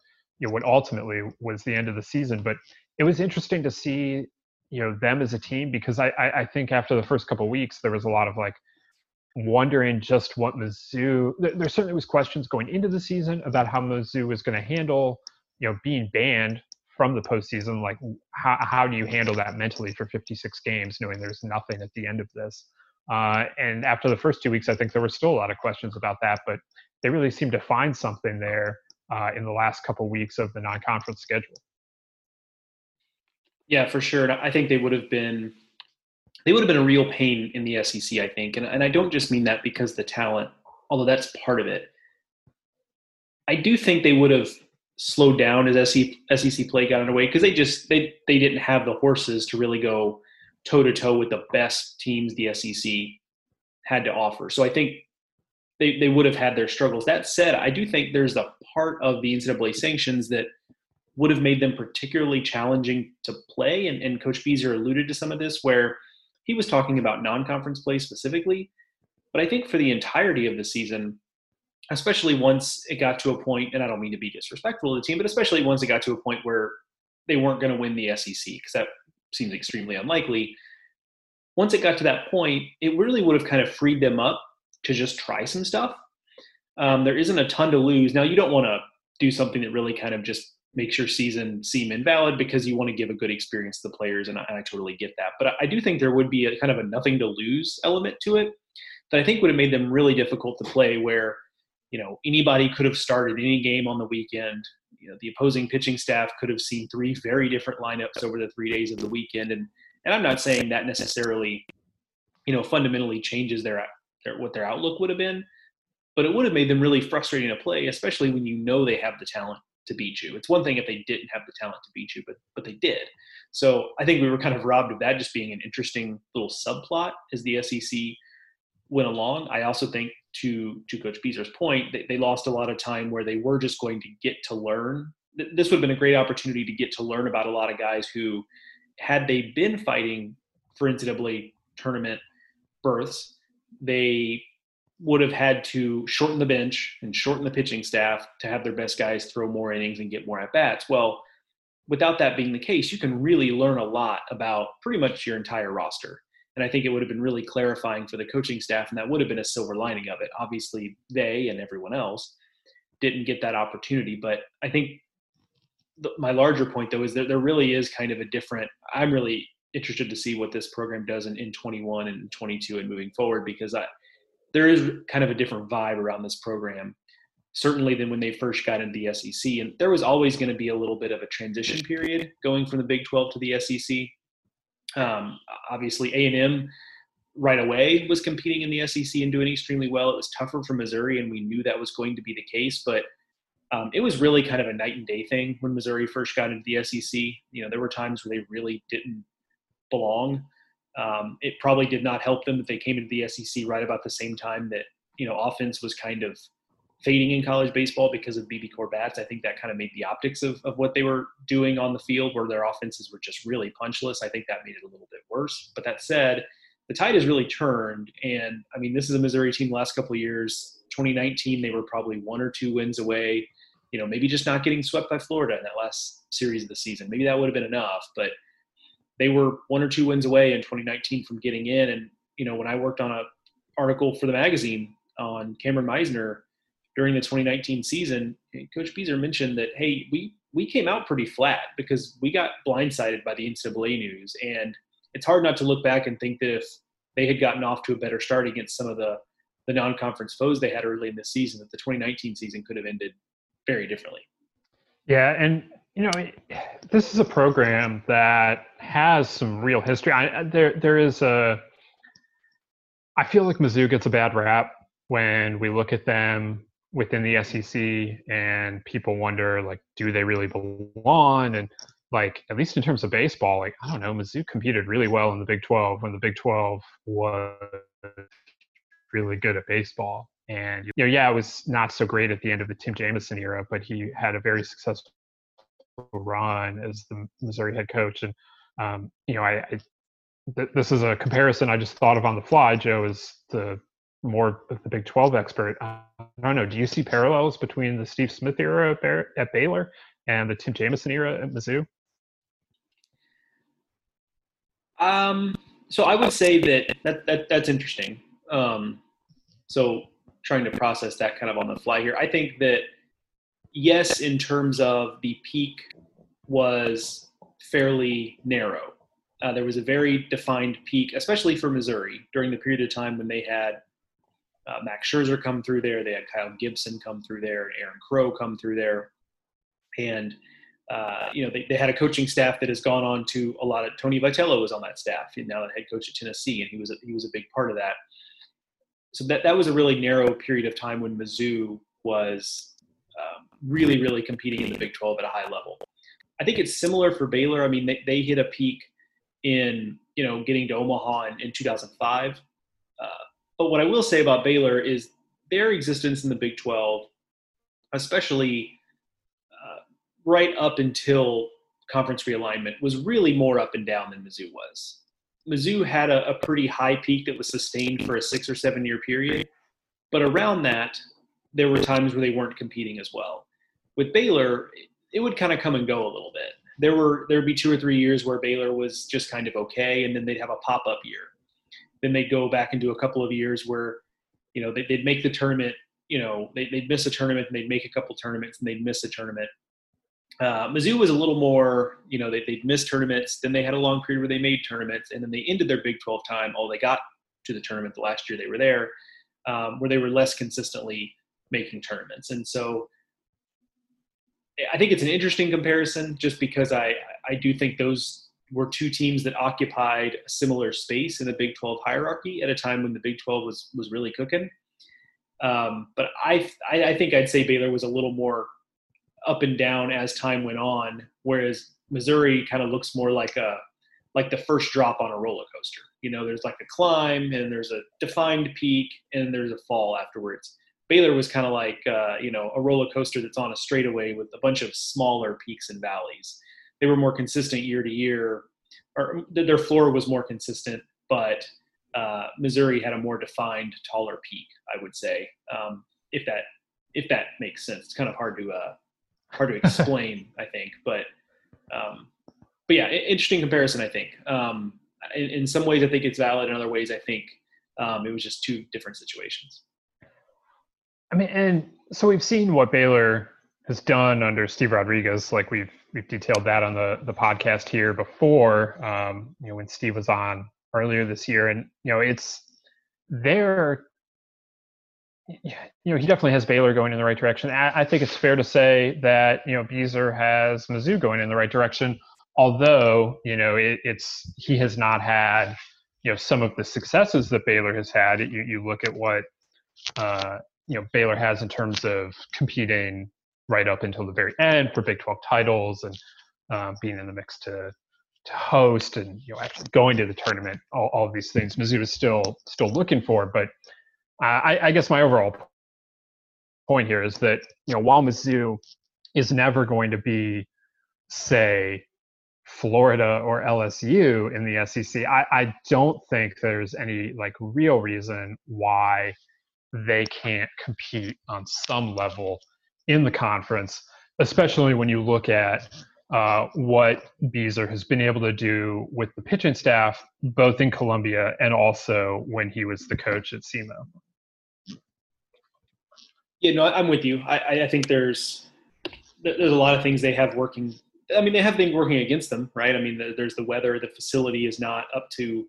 you know what ultimately was the end of the season. But it was interesting to see you know them as a team because I I, I think after the first couple weeks there was a lot of like wondering just what Mizzou. There, there certainly was questions going into the season about how Mizzou was going to handle you know being banned from the postseason. Like how how do you handle that mentally for 56 games, knowing there's nothing at the end of this? Uh, and after the first two weeks, I think there were still a lot of questions about that, but they really seemed to find something there uh, in the last couple weeks of the non-conference schedule. Yeah, for sure. I think they would have been they would have been a real pain in the SEC, I think. And, and I don't just mean that because the talent, although that's part of it. I do think they would have slowed down as SEC SEC play got underway because they just they they didn't have the horses to really go toe to toe with the best teams the SEC had to offer. So I think they, they would have had their struggles. That said, I do think there's a part of the NCAA sanctions that would have made them particularly challenging to play. And, and Coach Bieser alluded to some of this where he was talking about non conference play specifically. But I think for the entirety of the season, especially once it got to a point, and I don't mean to be disrespectful to the team, but especially once it got to a point where they weren't going to win the SEC, because that seems extremely unlikely. Once it got to that point, it really would have kind of freed them up to just try some stuff. Um, there isn't a ton to lose. Now, you don't want to do something that really kind of just makes your season seem invalid because you want to give a good experience to the players, and I, I totally get that. But I do think there would be a kind of a nothing to lose element to it that I think would have made them really difficult to play. Where you know anybody could have started any game on the weekend. you know the opposing pitching staff could have seen three very different lineups over the three days of the weekend and and i'm not saying that necessarily you know fundamentally changes their, their what their outlook would have been but it would have made them really frustrating to play especially when you know they have the talent to beat you. It's one thing if they didn't have the talent to beat you but but they did. So i think we were kind of robbed of that just being an interesting little subplot as the sec went along. I also think to to Coach Bieser's point, they, they lost a lot of time where they were just going to get to learn. This would have been a great opportunity to get to learn about a lot of guys who, had they been fighting for NCAA tournament berths, they would have had to shorten the bench and shorten the pitching staff to have their best guys throw more innings and get more at bats. Well, without that being the case, you can really learn a lot about pretty much your entire roster. And I think it would have been really clarifying for the coaching staff, and that would have been a silver lining of it. Obviously, they and everyone else didn't get that opportunity. But I think my larger point, though, is that there really is kind of a different. I'm really interested to see what this program does in, in 21 and 22 and moving forward because I, there is kind of a different vibe around this program certainly than when they first got into the SEC. And there was always going to be a little bit of a transition period going from the Big 12 to the SEC. Um, obviously, A and M right away was competing in the SEC and doing extremely well. It was tougher for Missouri, and we knew that was going to be the case. But um, it was really kind of a night and day thing when Missouri first got into the SEC. You know, there were times where they really didn't belong. Um, it probably did not help them that they came into the SEC right about the same time that you know offense was kind of fading in college baseball because of BBCOR bats. I think that kind of made the optics of, of what they were doing on the field, where their offenses were just really punchless. I think that made it a little bit worse. But that said, the tide has really turned. And I mean, this is a Missouri team the last couple of years. 2019, they were probably one or two wins away. You know, maybe just not getting swept by Florida in that last series of the season. Maybe that would have been enough. But they were one or two wins away in 2019 from getting in. And, you know, when I worked on a article for the magazine on Cameron Misner, during the 2019 season, Coach Bieser mentioned that hey, we we came out pretty flat because we got blindsided by the NCAA news, and it's hard not to look back and think that if they had gotten off to a better start against some of the the non-conference foes they had early in the season, that the 2019 season could have ended very differently. Yeah, and you know, this is a program that has some real history. I, there, there is a. I feel like Mizzou gets a bad rap when we look at them within the SEC and people wonder like do they really belong and like at least in terms of baseball like I don't know Mizzou competed really well in the Big 12 when the Big 12 was really good at baseball and you know yeah it was not so great at the end of the Tim Jamieson era but he had a very successful run as the Missouri head coach and um, you know I, I th- this is a comparison I just thought of on the fly Joe is the more the Big 12 expert. I don't know. Do you see parallels between the Steve Smith era at Baylor and the Tim Jamieson era at Mizzou? Um, so I would say that, that, that that's interesting. Um, so trying to process that kind of on the fly here. I think that yes, in terms of the peak was fairly narrow. Uh, there was a very defined peak, especially for Missouri during the period of time when they had uh, Max Scherzer come through there. They had Kyle Gibson come through there, and Aaron Crow come through there, and uh, you know they, they had a coaching staff that has gone on to a lot of. Tony Vitello was on that staff, and now the head coach at Tennessee, and he was a, he was a big part of that. So that that was a really narrow period of time when Mizzou was um, really really competing in the Big 12 at a high level. I think it's similar for Baylor. I mean, they, they hit a peak in you know getting to Omaha in, in 2005. Uh, but what I will say about Baylor is their existence in the Big 12, especially uh, right up until conference realignment, was really more up and down than Mizzou was. Mizzou had a, a pretty high peak that was sustained for a six or seven year period, but around that, there were times where they weren't competing as well. With Baylor, it would kind of come and go a little bit. There were there'd be two or three years where Baylor was just kind of okay, and then they'd have a pop up year then they'd go back into a couple of years where, you know, they, would make the tournament. You know, they, would miss a tournament and they'd make a couple tournaments and they'd miss a tournament. Uh, Mizzou was a little more, you know, they, they'd miss tournaments. Then they had a long period where they made tournaments, and then they ended their Big 12 time. Oh, they got to the tournament the last year they were there, um, where they were less consistently making tournaments. And so I think it's an interesting comparison just because I I do think those were two teams that occupied a similar space in the Big 12 hierarchy at a time when the Big 12 was was really cooking. Um, but I, I, I think I'd say Baylor was a little more up and down as time went on, whereas Missouri kind of looks more like a like the first drop on a roller coaster. You know, there's like a climb and there's a defined peak and there's a fall afterwards. Baylor was kind of like uh, you know a roller coaster that's on a straightaway with a bunch of smaller peaks and valleys. They were more consistent year to year, or their floor was more consistent, but uh, Missouri had a more defined, taller peak. I would say, um, if that if that makes sense. It's kind of hard to uh, hard to explain, I think, but um, but yeah, interesting comparison. I think um, in, in, some ways I think it's valid. In other ways, I think um, it was just two different situations. I mean, and so we've seen what Baylor has done under Steve Rodriguez. Like we've we've detailed that on the the podcast here before. Um, you know, when Steve was on earlier this year, and you know, it's there. You know, he definitely has Baylor going in the right direction. I, I think it's fair to say that you know Bieser has Mizzou going in the right direction. Although you know, it, it's he has not had you know some of the successes that Baylor has had. You you look at what uh, you know Baylor has in terms of competing right up until the very end for Big 12 titles and um, being in the mix to to host and you know actually going to the tournament. All, all of these things Mizzou is still still looking for, but I, I guess my overall point here is that you know while Mizzou is never going to be say Florida or LSU in the SEC, I, I don't think there's any like real reason why they can't compete on some level in the conference, especially when you look at uh, what Bieser has been able to do with the pitching staff, both in Columbia and also when he was the coach at SEMO. Yeah, no, I'm with you. I, I think there's there's a lot of things they have working. I mean, they have things working against them, right? I mean, there's the weather. The facility is not up to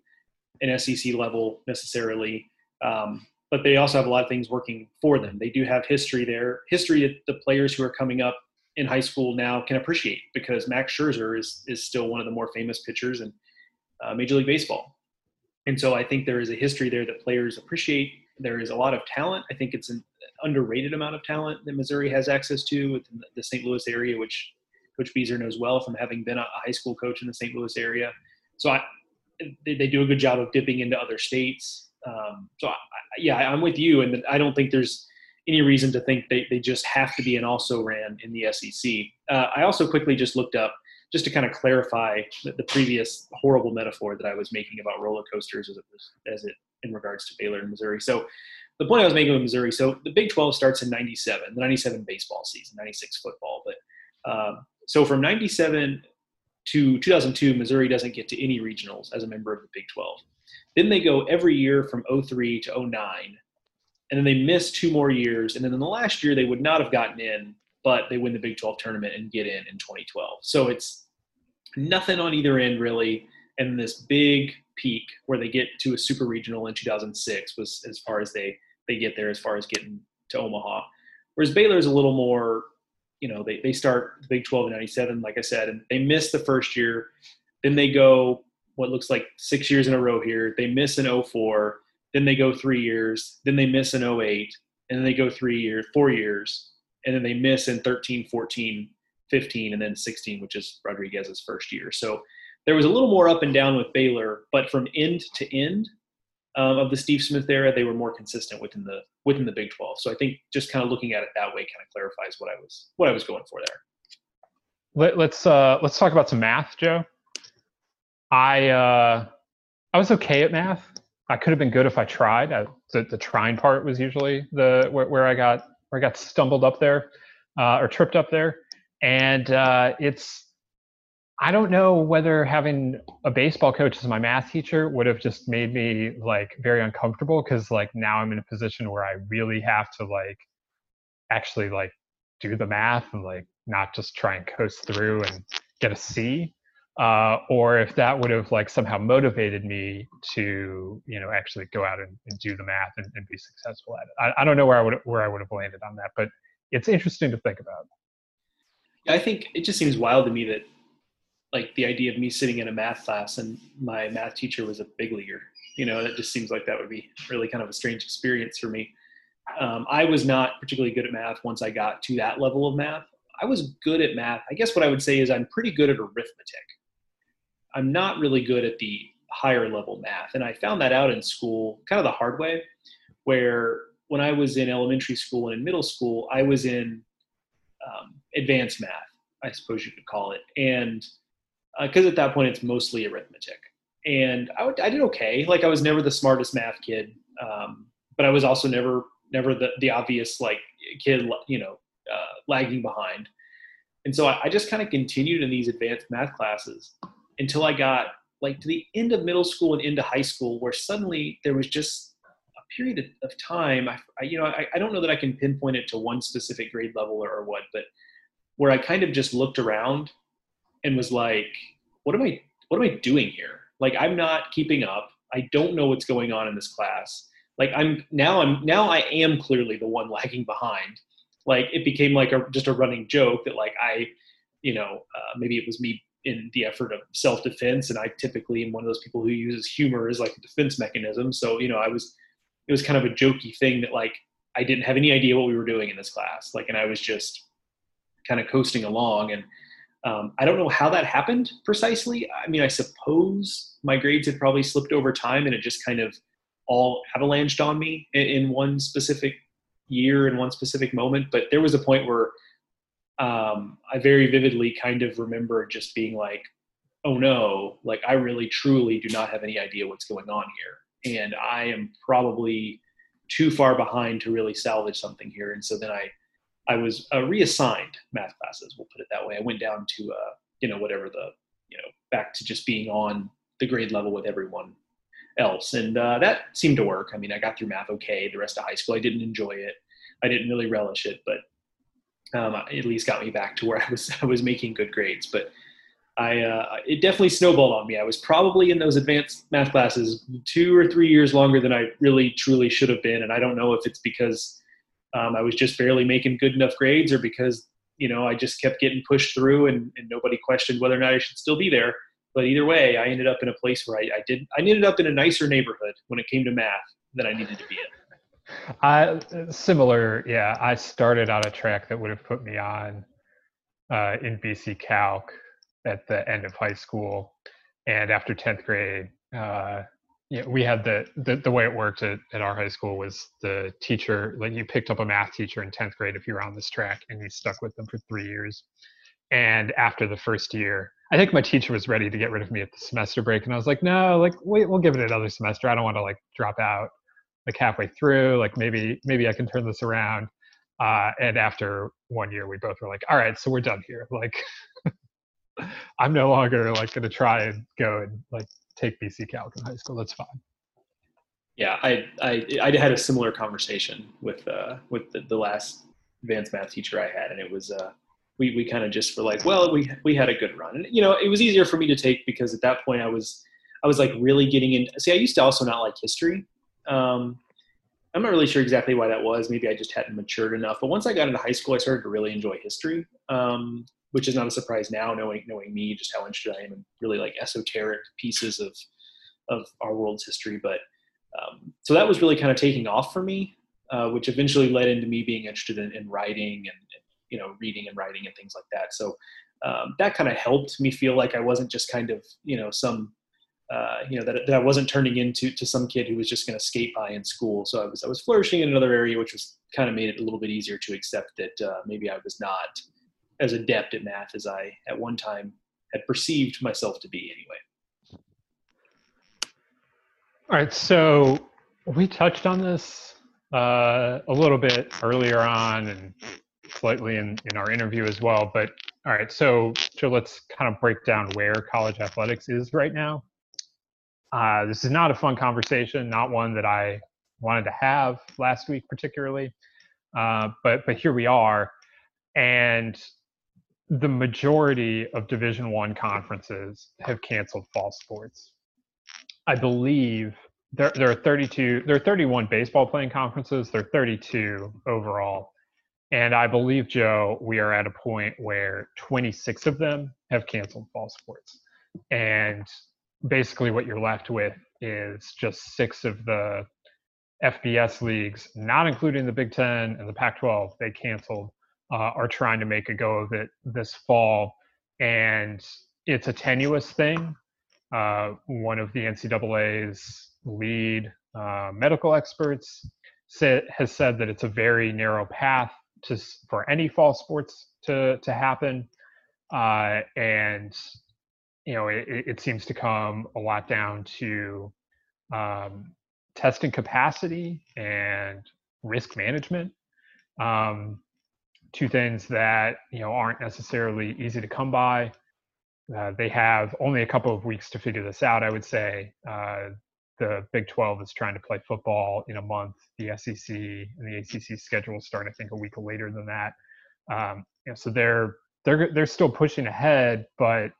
an SEC level necessarily. Um, but they also have a lot of things working for them. They do have history there, history that the players who are coming up in high school now can appreciate because Max Scherzer is is still one of the more famous pitchers in uh, Major League Baseball, and so I think there is a history there that players appreciate. There is a lot of talent. I think it's an underrated amount of talent that Missouri has access to within the St. Louis area, which Coach Bieser knows well from having been a high school coach in the St. Louis area. So I, they, they do a good job of dipping into other states. Um, so I, yeah, I'm with you, and I don't think there's any reason to think they, they just have to be an also ran in the SEC. Uh, I also quickly just looked up just to kind of clarify the, the, previous horrible metaphor that I was making about roller coasters as it, as it in regards to Baylor and Missouri. So the point I was making with Missouri, so the Big 12 starts in 97, the 97 baseball season, 96 football. But um, so from 97 to 2002, Missouri doesn't get to any regionals as a member of the Big 12. Then they go every year from 03 to 09. And then they miss two more years. And then in the last year, they would not have gotten in, but they win the Big 12 tournament and get in in 2012. So it's nothing on either end, really. And this big peak where they get to a super regional in 2006 was as far as they, they get there, as far as getting to Omaha. Whereas Baylor is a little more, you know, they, they start the Big 12 in 97, like I said, and they miss the first year. Then they go what looks like six years in a row here. They miss an 04, then they go three years, then they miss an 08, and then they go three years, four years, and then they miss in 13, 14, 15, and then 16, which is Rodriguez's first year. So there was a little more up and down with Baylor, but from end to end um, of the Steve Smith era, they were more consistent within the within the Big 12. So I think just kind of looking at it that way kind of clarifies what I was what I was going for there. Let, let's uh, let's talk about some math, Joe. I uh, I was okay at math. I could have been good if I tried. I, the, the trying part was usually the where, where I got where I got stumbled up there uh, or tripped up there, and uh, it's I don't know whether having a baseball coach as my math teacher would have just made me like very uncomfortable because like now I'm in a position where I really have to like actually like do the math and like not just try and coast through and get a C uh, or if that would have like somehow motivated me to you know actually go out and, and do the math and, and, be successful at it. I, I, don't know where I would where I would have landed on that, but it's interesting to think about. I think it just seems wild to me that like the idea of me sitting in a math class and my math teacher was a big leaguer. You know, that just seems like that would be really kind of a strange experience for me. Um, I was not particularly good at math once I got to that level of math. I was good at math. I guess what I would say is I'm pretty good at arithmetic. I'm not really good at the higher level math. And I found that out in school kind of the hard way, where when I was in elementary school and in middle school, I was in um, advanced math, I suppose you could call it. And because uh, at that point it's mostly arithmetic. And I, did okay. Like I was never the smartest math kid, um, but I was also never never the, the obvious like kid, you know, uh, lagging behind. And so I, I just kind of continued in these advanced math classes until I got like to the end of middle school and into high school, where suddenly there was just a period of, time. I, I, you know, I, I, don't know that I can pinpoint it to one specific grade level or, or what, but where I kind of just looked around and was like, what am I, what am I doing here? Like, I'm not keeping up. I don't know what's going on in this class. Like, I'm now, I'm now, I am clearly the one lagging behind. Like, it became like a just a running joke that like I, you know, uh, maybe it was me in the effort of self-defense. And i typically am one of those people who uses humor as like a defense mechanism. So you know i was it was kind of a jokey thing that like i didn't have any idea what we were doing in this class. Like and i was just kind of coasting along. And um, i don't know how that happened precisely. I mean i suppose my grades had probably slipped over time and it just kind of all avalanched on me in, in one specific year in one specific moment. But there was a point where um, I very vividly kind of remember just being like, oh no, like I really truly do not have any idea what's going on here. And I am probably too far behind to really salvage something here. And so then I, I was uh, reassigned math classes. We'll put it that way. I went down to, uh, you know, whatever the, you know, back to just being on the grade level with everyone else. And uh, that seemed to work. I mean, I got through math okay. The rest of high school, I didn't enjoy it. I didn't really relish it, but um, at least got me back to where I was I was making good grades. But I uh, it definitely snowballed on me. I was probably in those advanced math classes two or three years longer than I really truly should have been, and I don't know if it's because um, I was just barely making good enough grades or because you know I just kept getting pushed through and, and nobody questioned whether or not I should still be there. But either way, I ended up in a place where I, I did I ended up in a nicer neighborhood when it came to math than I needed to be in. I similar, yeah. I started on a track that would have put me on uh, in BC Calc at the end of high school, and after tenth grade, uh, know, we had the, the the way it worked at, at our high school was the teacher like you picked up a math teacher in tenth grade if you were on this track, and you stuck with them for three years. And after the first year, I think my teacher was ready to get rid of me at the semester break, and I was like, no, like wait, we'll give it another semester. I don't want to like drop out like halfway through like maybe maybe i can turn this around uh, and after one year we both were like all right so we're done here like i'm no longer like going to try and go and like take bc calc in high school that's fine yeah i i i had a similar conversation with uh with the, the last advanced math teacher i had and it was uh we, we kind of just were like, well, we we had a good run, and you know, it was easier for me to take because at that point I was I was like really getting in. See, I used to also not like history, um, I'm not really sure exactly why that was. Maybe I just hadn't matured enough. But once I got into high school, I started to really enjoy history, um, which is not a surprise now, knowing knowing me, just how interested I am in really like esoteric pieces of of our world's history. But um, so that was really kind of taking off for me, uh, which eventually led into me being interested in, in writing and, and, you know reading and writing and things like that. So um, that kind of helped me feel like I wasn't just kind of you know some uh, you know that, that I wasn't turning into to some kid who was just going to skate by in school. So I was I was flourishing in another area, which was kind of made it a little bit easier to accept that uh, maybe I was not as adept at math as I at one time had perceived myself to be. Anyway. All right, so we touched on this uh, a little bit earlier on and slightly in, in our interview as well. But all right, so so let's kind of break down where college athletics is right now. Uh, this is not a fun conversation, not one that I wanted to have last week particularly, uh, but but here we are, and the majority of Division One conferences have canceled fall sports. I believe there there are 32, there are 31 baseball playing conferences. There are 32 overall, And I believe, Joe, we are at a point where 26 of them have canceled fall sports. And basically, what you're left with is just six of the FBS leagues, not including the Big Ten and the Pac 12, they canceled, uh, are trying to make a go of it this fall. And it's a tenuous thing. Uh, one of the NCAA's lead uh, medical experts say, has said that it's a very narrow path to for any fall sports to to happen, uh, and you know it, it, seems to come a lot down to um, testing capacity and risk management. Um, two things that you know aren't necessarily easy to come by. Uh, they have only a couple of weeks to figure this out. I would say uh, the Big 12 is trying to play football in a month. The SEC and the ACC schedules start, I think, a week later than that. Um, you know, so they're they're they're still pushing ahead, but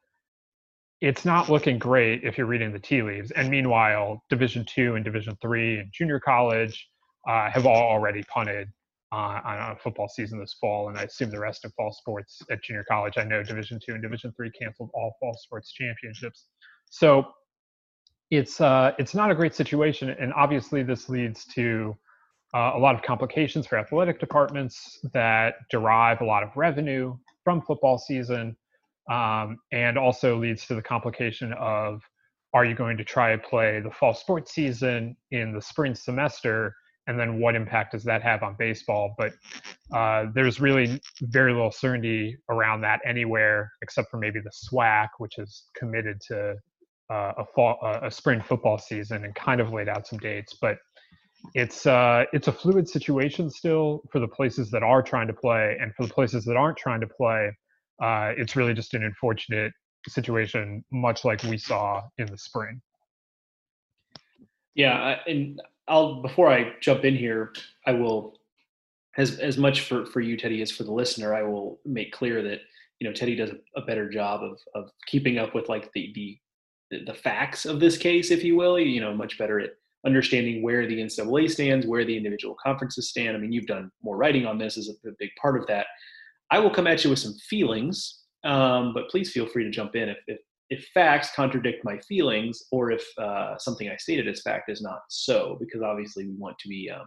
it's not looking great if you're reading the tea leaves. And meanwhile, Division two and Division three and junior college uh, have all already punted uh, on a football season this fall, and I assume the rest of fall sports at junior college. I know Division two and Division three canceled all fall sports championships. So it's uh, it's not a great situation, and obviously this leads to uh, a lot of complications for athletic departments that derive a lot of revenue from football season, um, and also leads to the complication of are you going to try to play the fall sports season in the spring semester? And then what impact does that have on baseball? But uh, there's really very little certainty around that anywhere except for maybe the swac which is committed to uh, a fall a spring football season and kind of laid out some dates. But it's uh, it's a fluid situation still for the places that are trying to play and for the places that aren't trying to play uh, it's really just an unfortunate situation much like we saw in the spring yeah and i'll before i jump in here i will as as much for for you teddy as for the listener i will make clear that you know teddy does a, better job of of keeping up with like the the the facts of this case, if you will. You know, much better at understanding where the NCAA stands, where the individual conferences stand. I mean, you've done more writing on this as a big part of that. I will come at you with some feelings, um, but please feel free to jump in if, if, if facts contradict my feelings or if uh, something I stated as fact is not so, because obviously we want to be um,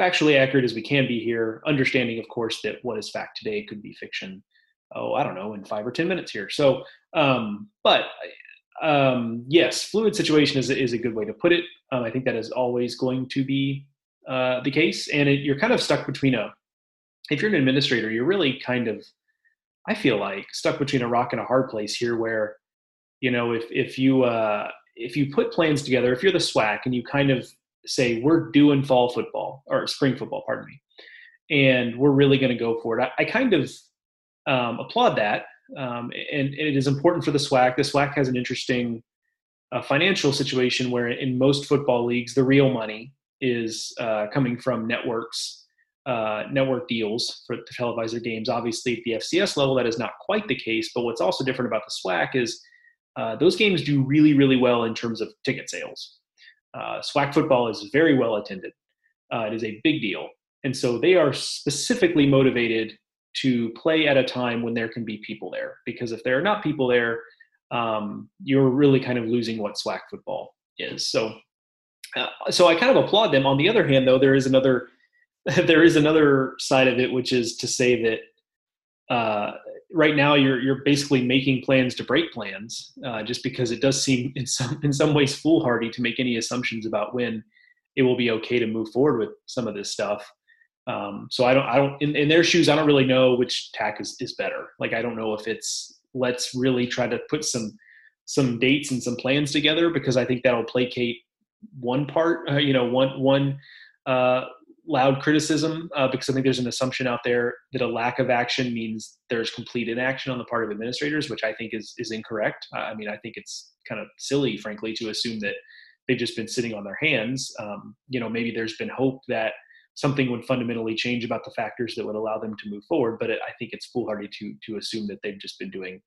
factually accurate as we can be here, understanding, of course, that what is fact today could be fiction. Oh, I don't know, in five or ten minutes here. So, um, but um, yes, fluid situation is, is a good way to put it. Um, I think that is always going to be uh, the case. And it, you're kind of stuck between a, if you're an administrator, you're really kind of, I feel like, stuck between a rock and a hard place here where, you know, if, if you, uh, if you put plans together, if you're the SWAC and you kind of say, we're doing fall football or spring football, pardon me, and we're really going to go for it, I, I kind of um, applaud that um, and, and, it is important for the SWAC. The SWAC has an interesting uh, financial situation where, in most football leagues, the real money is uh, coming from networks, uh, network deals for to televise their games. Obviously, at the FCS level, that is not quite the case. But what's also different about the SWAC is uh, those games do really, really well in terms of ticket sales. Uh, SWAC football is very well attended. Uh, it is a big deal, and so they are specifically motivated to play at a time when there can be people there. Because if there are not people there, um, you're really kind of losing what SWAC football is. So, uh, so I kind of applaud them. On the other hand, though, there is another there is another side of it, which is to say that uh, right now you're you're basically making plans to break plans, uh, just because it does seem in some in some ways foolhardy to make any assumptions about when it will be okay to move forward with some of this stuff. Um, so I don't, I don't, in, in, their shoes, I don't really know which tack is, is better. Like, I don't know if it's, let's really try to put some, some dates and some plans together because I think that'll placate one part, uh, you know, one, one, uh, loud criticism, uh, because I think there's an assumption out there that a lack of action means there's complete inaction on the part of administrators, which I think is, is incorrect. I mean, I think it's kind of silly, frankly, to assume that they've just been sitting on their hands. Um, you know, maybe there's been hope that, something would fundamentally change about the factors that would allow them to move forward. But it, I think it's foolhardy to to assume that they've just been doing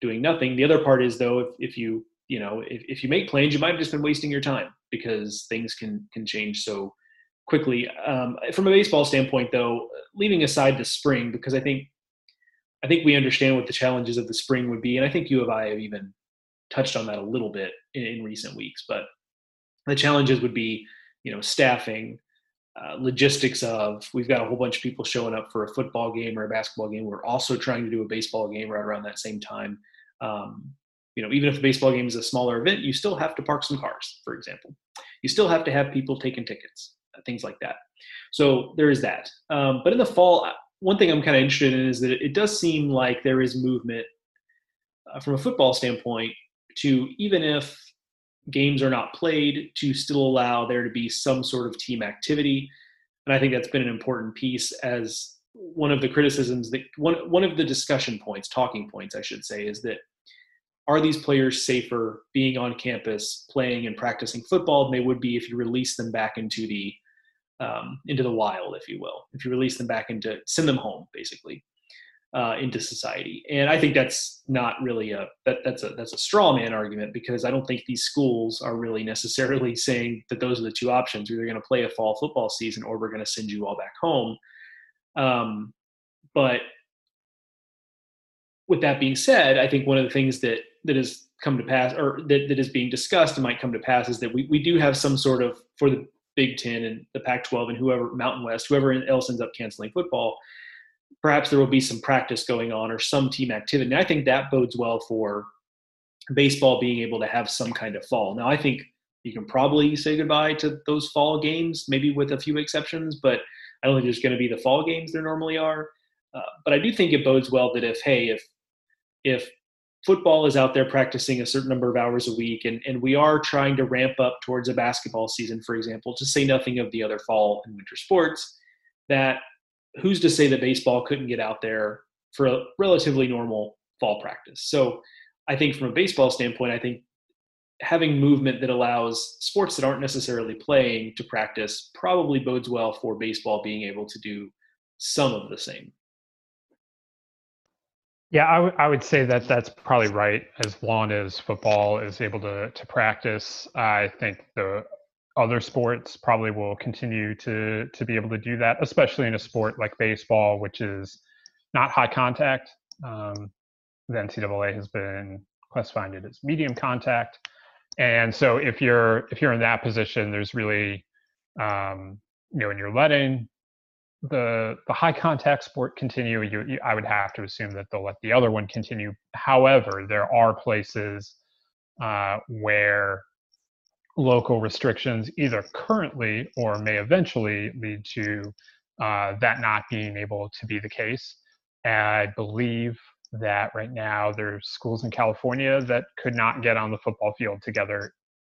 doing nothing. The other part is though, if, if you you know if, if you make plans, you might have just been wasting your time because things can can change so quickly. Um, from a baseball standpoint, though, leaving aside the spring, because I think I think we understand what the challenges of the spring would be, and I think you and I have even touched on that a little bit in, in recent weeks. But the challenges would be, you know, staffing, uh, logistics of we've got a whole bunch of people showing up for a football game or a basketball game. We're also trying to do a baseball game right around that same time. Um, you know, even if the baseball game is a smaller event, you still have to park some cars, for example. You still have to have people taking tickets, things like that. So there is that. Um, but in the fall, one thing I'm kind of interested in is that it does seem like there is movement uh, from a football standpoint to even if games are not played to still allow there to be some sort of team activity. And I think that's been an important piece as one of the criticisms that one one of the discussion points, talking points, I should say, is that are these players safer being on campus playing and practicing football than they would be if you release them back into the um, into the wild, if you will, if you release them back into send them home, basically uh, into society. And I think that's not really a that, that's a that's a straw man argument because I don't think these schools are really necessarily saying that those are the two options. We're either going to play a fall football season or we're going to send you all back home. Um, but with that being said, I think one of the things that that has come to pass or that, that is being discussed and might come to pass is that we, we do have some sort of for the Big Ten and the Pac 12 and whoever Mountain West, whoever else ends up canceling football, perhaps there will be some practice going on or some team activity. And I think that bodes well for baseball being able to have some kind of fall. Now, I think you can probably say goodbye to those fall games, maybe with a few exceptions, but I don't think there's going to be the fall games there normally are. Uh, but I do think it bodes well that if, hey, if if football is out there practicing a certain number of hours a week and, and we are trying to ramp up towards a basketball season, for example, to say nothing of the other fall and winter sports, that who's to say that baseball couldn't get out there for a relatively normal fall practice? So I think from a baseball standpoint, I think having movement that allows sports that aren't necessarily playing to practice probably bodes well for baseball being able to do some of the same. Yeah, I, w- I would say that that's probably right. As long as football is able to to practice, I think the other sports probably will continue to to be able to do that, especially in a sport like baseball, which is not high contact. Um, the NCAA has been classifying it as medium contact, and so if you're if you're in that position, there's really um, you know, when you're letting the the high contact sport continue, you, you, I would have to assume that they'll let the other one continue. However, there are places uh, where local restrictions either currently or may eventually lead to uh, that not being able to be the case. I believe that right now there's schools in California that could not get on the football field together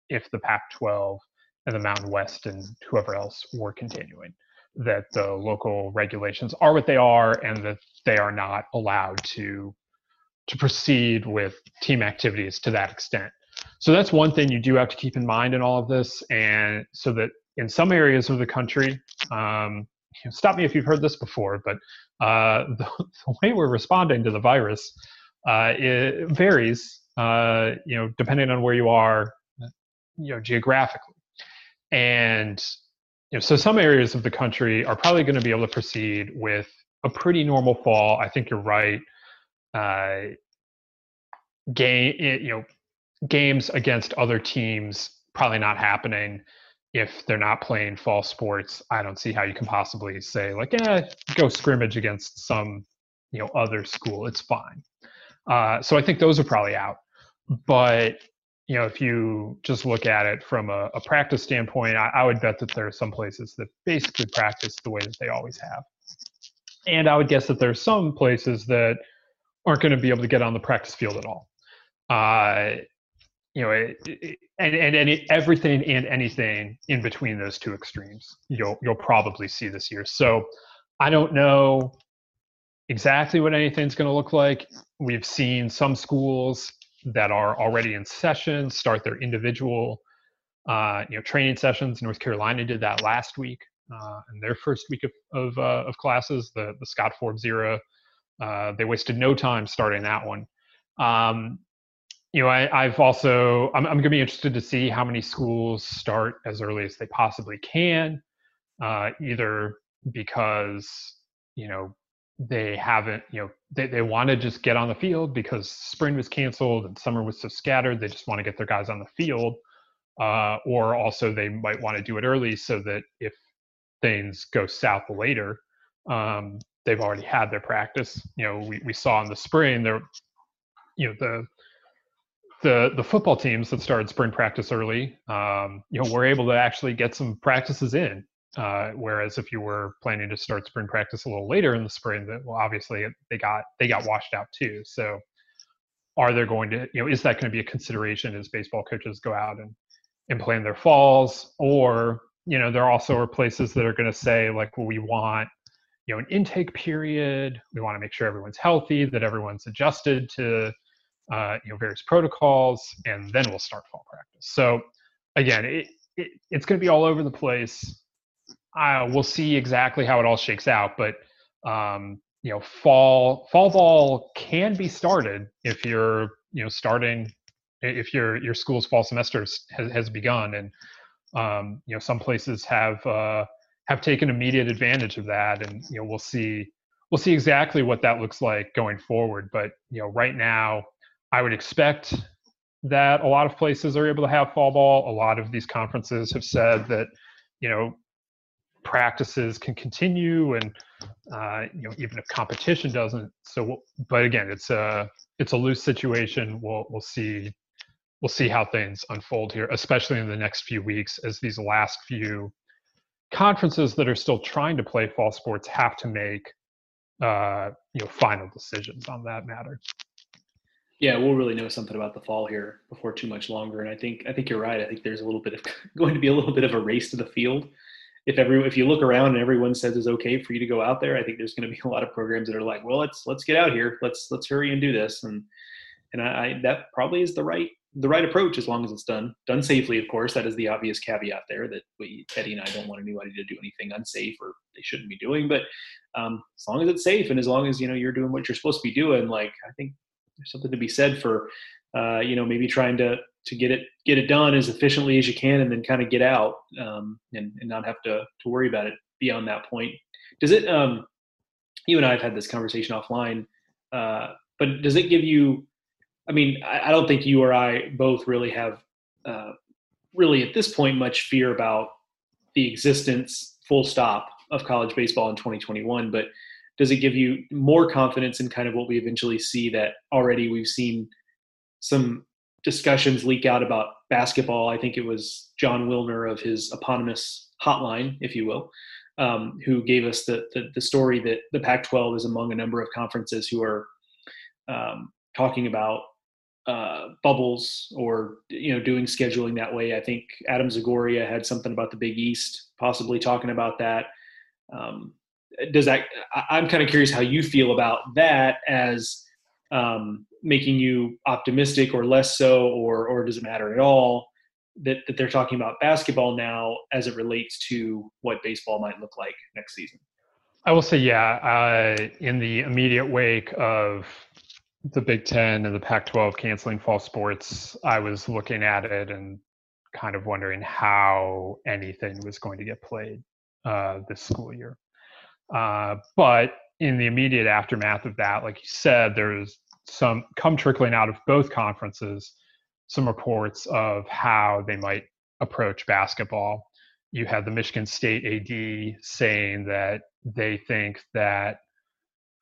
if the Pac 12 and the Mountain West and whoever else were continuing. That the local regulations are what they are and that they are not allowed to to proceed with team activities to that extent. So that's one thing you do have to keep in mind in all of this. And so that in some areas of the country, um, stop me if you've heard this before, but uh, the, the, way we're responding to the virus uh, it varies, uh, you know, depending on where you are, you know, geographically. And you know, so some areas of the country are probably going to be able to proceed with a pretty normal fall. I think you're right. Uh, game, you know, games against other teams probably not happening if they're not playing fall sports. I don't see how you can possibly say like, yeah, go scrimmage against some you know other school. It's fine. Uh, so I think those are probably out. But you know, if you just look at it from a, a practice standpoint, I, I, would bet that there are some places that basically practice the way that they always have. And I would guess that there are some places that aren't going to be able to get on the practice field at all. Uh, you know, it, it, and and, it, everything and anything in between those two extremes, you'll you'll probably see this year. So, I don't know exactly what anything's going to look like. We've seen some schools that are already in session start their individual, uh, you know, training sessions. North Carolina did that last week uh, in their first week of of, uh, of classes. The the Scott Forbes era, uh, they wasted no time starting that one. Um, you know, I, have also I'm, I'm going to be interested to see how many schools start as early as they possibly can. uh, either because you know they haven't you know they, they want to just get on the field because spring was canceled and summer was so scattered they just want to get their guys on the field uh, or also they might want to do it early so that if things go south later um, they've already had their practice. You know we, we saw in the spring there you know the the the football teams that started spring practice early um, you know were able to actually get some practices in uh, whereas if you were planning to start spring practice a little later in the spring, that well, obviously they got they got washed out too. So, are there going to you know is that going to be a consideration as baseball coaches go out and and plan their falls, or you know there also are places that are going to say like, well, we want you know an intake period. We want to make sure everyone's healthy, that everyone's adjusted to uh, you know various protocols, and then we'll start fall practice. So again, it, it it's going to be all over the place we'll see exactly how it all shakes out. But um, you know, fall fall ball can be started if you're you know starting if your your school's fall semester has, has begun, and um, you know some places have uh, have taken immediate advantage of that, and you know we'll see we'll see exactly what that looks like going forward. But you know, right now, I would expect that a lot of places are able to have fall ball. A lot of these conferences have said that you know practices can continue and uh, you know even if competition doesn't so but again it's a it's a loose situation. We'll we'll see we'll see how things unfold here especially in the next few weeks as these last few conferences that are still trying to play fall sports have to make uh, you know final decisions on that matter. Yeah we'll really know something about the fall here before too much longer and i think i think you're right. I think there's a little bit of going to be a little bit of a race to the field if every if you look around and everyone says it's okay for you to go out there, I think there's going to be a lot of programs that are like, well, let's let's get out here, let's let's hurry and do this, and and I, I that probably is the right the right approach as long as it's done done safely. Of course, that is the obvious caveat there that we Teddy and I don't want anybody to do anything unsafe or they shouldn't be doing, but um, as long as it's safe and as long as you know you're doing what you're supposed to be doing, like I think there's something to be said for uh, you know maybe trying to to get it get it done as efficiently as you can and then kind of get out um, and, and not have to to worry about it beyond that point. Does it um, you and i have had this conversation offline uh, but does it give you i mean I, I, don't think you or i both really have uh, really at this point much fear about the existence full stop of college baseball in 2021 but does it give you more confidence in kind of what we eventually see that already we've seen some discussions leak out about basketball. I think it was Jon Wilner of his eponymous hotline, if you will, um, who gave us the, the, the story that the Pac-12 is among a number of conferences who are um, talking about uh, bubbles or you know doing scheduling that way. I think Adam Zagoria had something about the Big East, possibly talking about that. Um, does that? I'm kind of curious how you feel about that as um, making you optimistic or less so, or or does it matter at all that, that they're talking about basketball now as it relates to what baseball might look like next season? I will say, yeah, uh, in the immediate wake of the Big Ten and the Pac 12 canceling fall sports, I was looking at it and kind of wondering how anything was going to get played uh, this school year. Uh, but in the immediate aftermath of that, like you said, there's some come trickling out of both conferences some reports of how they might approach basketball. You had the Michigan State AD saying that they think that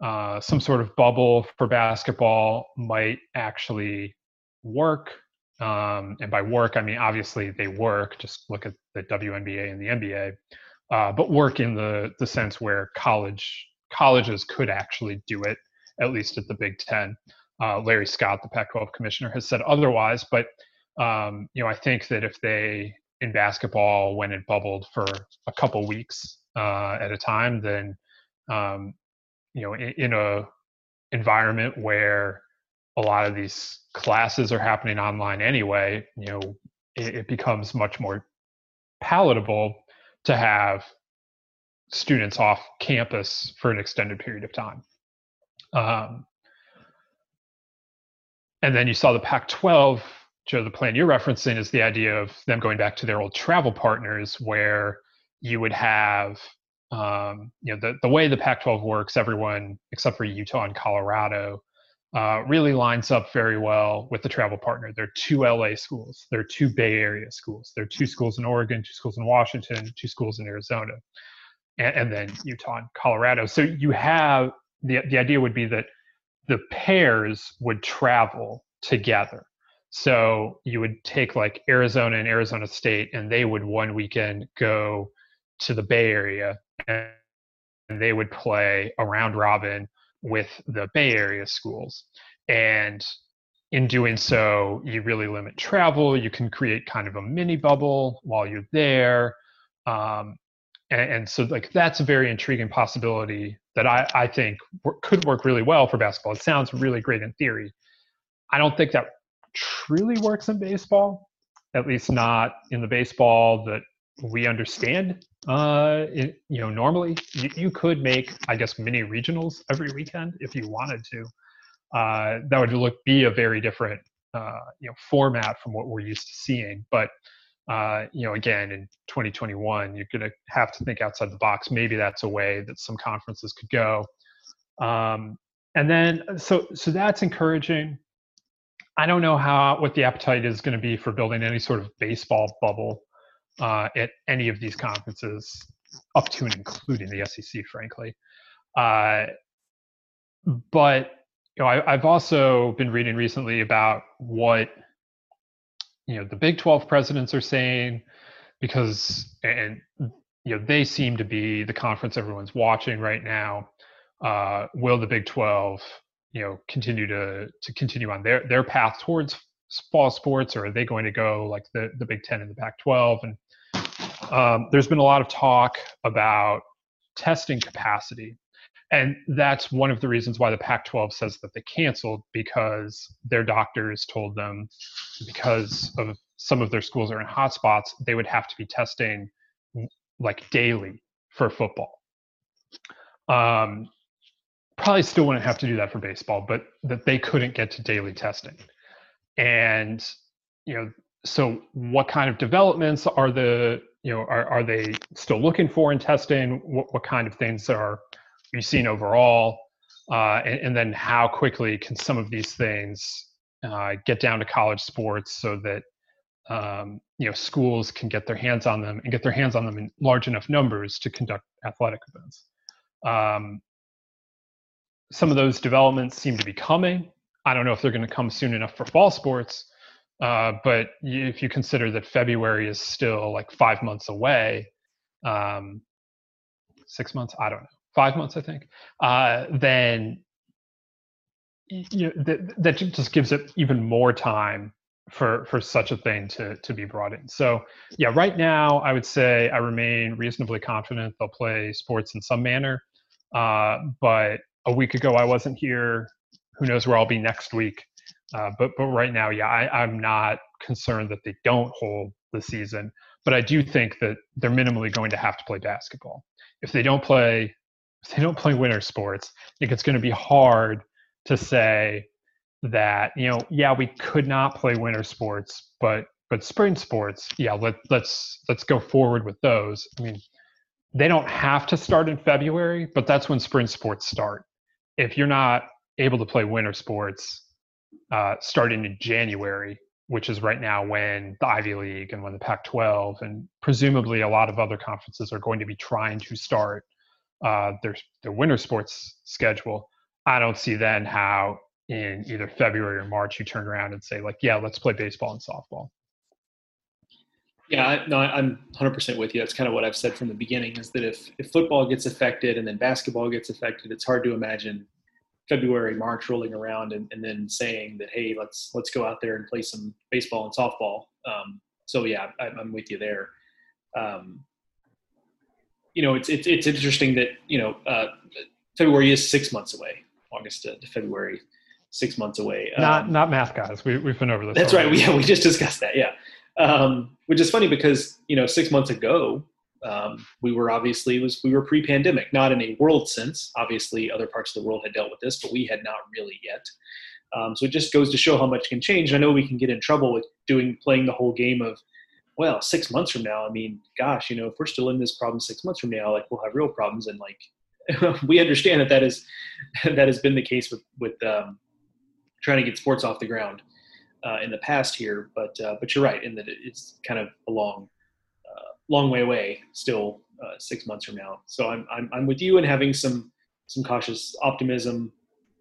uh, some sort of bubble for basketball might actually work. Um, and by work, I mean obviously they work. Just look at the WNBA and the NBA, uh, but work in the the sense where college colleges could actually do it, at least at the Big Ten. Uh, Larry Scott, the Pac-12 commissioner, has said otherwise. But um, you know, I think that if they in basketball when it bubbled for a couple weeks uh, at a time, then um, you know, in, in a environment where a lot of these classes are happening online anyway, you know, it, it becomes much more palatable to have students off campus for an extended period of time. Um, and then you saw the Pac 12, Joe, the plan you're referencing is the idea of them going back to their old travel partners where you would have um, you know the, the way the Pac-12 works, everyone except for Utah and Colorado uh, really lines up very well with the travel partner. There are two LA schools, there are two Bay Area schools, there are two schools in Oregon, two schools in Washington, two schools in Arizona, and, and then Utah and Colorado. So you have the the idea would be that the pairs would travel together. So you would take like Arizona and Arizona State, and they would one weekend go to the Bay Area and they would play a round robin with the Bay Area schools. And in doing so, you really limit travel. You can create kind of a mini bubble while you're there. Um, and, and, so, like, that's a very intriguing possibility that I, I think could work really well for basketball. It sounds really great in theory. I don't think that truly works in baseball, at least not in the baseball that we understand uh it, you know normally you, you, could make i guess mini regionals every weekend if you wanted to uh that would look be a very different uh you know format from what we're used to seeing but uh you know again in 2021 you're going to have to think outside the box. Maybe that's a way that some conferences could go. Um and then so so that's encouraging. I don't know how what the appetite is going to be for building any sort of baseball bubble uh, at any of these conferences, up to and including the SEC, frankly. Uh, but you know, I, have also been reading recently about what you know the Big 12 presidents are saying, because and you know they seem to be the conference everyone's watching right now. Uh, will the Big 12 you know continue to to continue on their their path towards fall sports, or are they going to go like the the Big Ten and the Pac-12? And um, there's been a lot of talk about testing capacity. And that's one of the reasons why the Pac 12 says that they canceled because their doctors told them because of some of their schools are in hotspots, they would have to be testing like daily for football. Um, probably still wouldn't have to do that for baseball, but that they couldn't get to daily testing. And, you know, so what kind of developments are the you know are, are they still looking for in testing what, what kind of things are you seeing overall uh, and, and, then how quickly can some of these things uh, get down to college sports so that um, you know schools can get their hands on them and get their hands on them in large enough numbers to conduct athletic events. Um, some of those developments seem to be coming. I don't know if they're going to come soon enough for fall sports uh, but if you consider that February is still like five months away, um, six months, I don't know, five months, I think, uh, then you know, that, that just gives it even more time for for such a thing to to be brought in. So yeah, right now I would say I remain reasonably confident they'll play sports in some manner. Uh, but a week ago I wasn't here. Who knows where I'll be next week? Uh, but but right now, yeah, I, I'm not concerned that they don't hold the season. But I do think that they're minimally going to have to play basketball. If they don't play, they don't play winter sports, think it's going to be hard to say that you know, yeah, we could not play winter sports, but but spring sports, yeah, let let's let's go forward with those. I mean, they don't have to start in February, but that's when spring sports start. If you're not able to play winter sports, uh, starting in January, which is right now when the Ivy League and when the Pac 12 and presumably a lot of other conferences are going to be trying to start uh, their, their winter sports schedule. I don't see then how in either February or March you turn around and say, like, yeah, let's play baseball and softball. Yeah, no, I'm 100% with you. That's kind of what I've said from the beginning is that if, if football gets affected and then basketball gets affected, it's hard to imagine February, March rolling around and, and then saying that, hey, let's let's go out there and play some baseball and softball. Um, so yeah, I'm with you there. Um, you know, it's, it's it's interesting that you know uh, February is six months away. August to, to February, six months away. Um, not not math guys. We we've been over this. That's already. right. We yeah, we just discussed that. Yeah, um, which is funny because you know six months ago um, we were obviously was we were pre-pandemic, not in a world sense. Obviously, other parts of the world had dealt with this, but we had not really yet. Um, so it just goes to show how much can change. and I know we can get in trouble with doing playing the whole game of well, six months from now, I mean, gosh, you know, if we're still in this problem six months from now, like we'll have real problems. And like, we understand that that is, that has been the case with, with, um, trying to get sports off the ground, uh, in the past here, but, uh, but you're right in that it's kind of a long, uh, long way away still, uh, six months from now. So I'm, I'm, I'm with you in having some, some cautious optimism,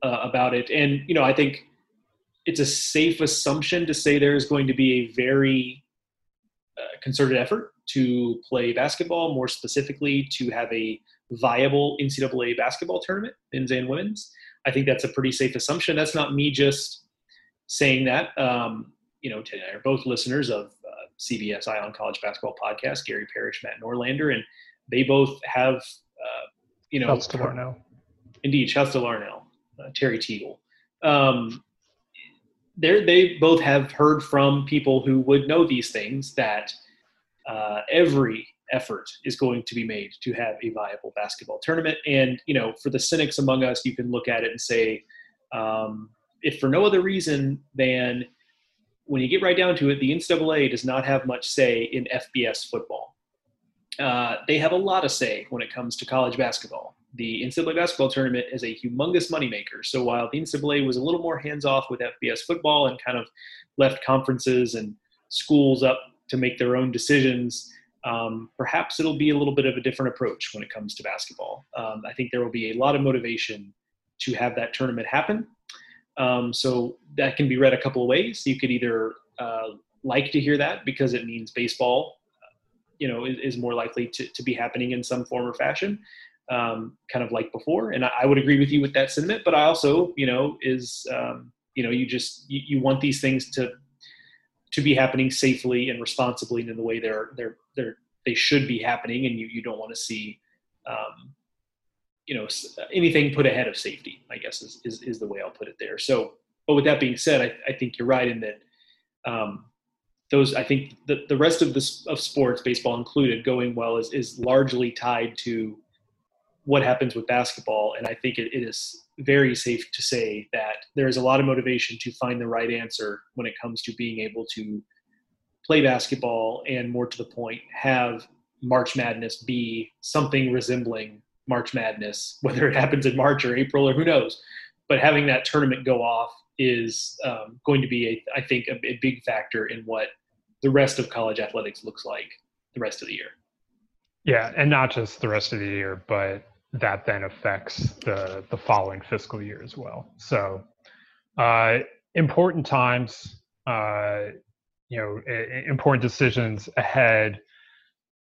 uh, about it. And, you know, I think it's a safe assumption to say there is going to be a very concerted effort to play basketball, more specifically to have a viable NCAA basketball tournament, men's and women's. I think that's a pretty safe assumption. That's not me just saying that. Um, you know, Ted and I are both listeners of uh, CBS Eye on College Basketball podcast, Gary Parrish, Matt Norlander, and they both have, uh, you know, shouts to Larnell. Indeed, shouts to Larnell, uh, Terry Teagle. Um, they both have heard from people who would know these things that uh, every effort is going to be made to have a viable basketball tournament. And you know, for the cynics among us, you can look at it and say, um, if for no other reason than when you get right down to it, the NCAA does not have much say in FBS football. Uh, they have a lot of say when it comes to college basketball the NCAA basketball tournament is a humongous moneymaker. So while the NCAA was a little more hands off with FBS football and kind of left conferences and schools up to make their own decisions, um, perhaps it'll be a little bit of a different approach when it comes to basketball. Um, I think there will be a lot of motivation to have that tournament happen. Um, so that can be read a couple of ways. You could either uh, like to hear that because it means baseball, you know, is, is more likely to, to be happening in some form or fashion um, kind of like before. And I, I, would agree with you with that sentiment. But I also, you know, is um, you know, you just you, you, want these things to to be happening safely and responsibly and in the way they're they're they're they should be happening, and you you don't want to see. Um, you know anything put ahead of safety i guess is, is, is the way i'll put it there so but with that being said i, I think you're right in that um, those I think the, the rest of this of sports, baseball included, going well is is largely tied to what happens with basketball. And I think it, it is very safe to say that there is a lot of motivation to find the right answer when it comes to being able to play basketball and more to the point, have March Madness be something resembling March Madness, whether it happens in March or April or who knows. But having that tournament go off is um, going to be, a, I think, a, a big factor in what the rest of college athletics looks like the rest of the year. Yeah, and not just the rest of the year, but that then affects the the following fiscal year as well. So uh, important times, uh, you know, important decisions ahead.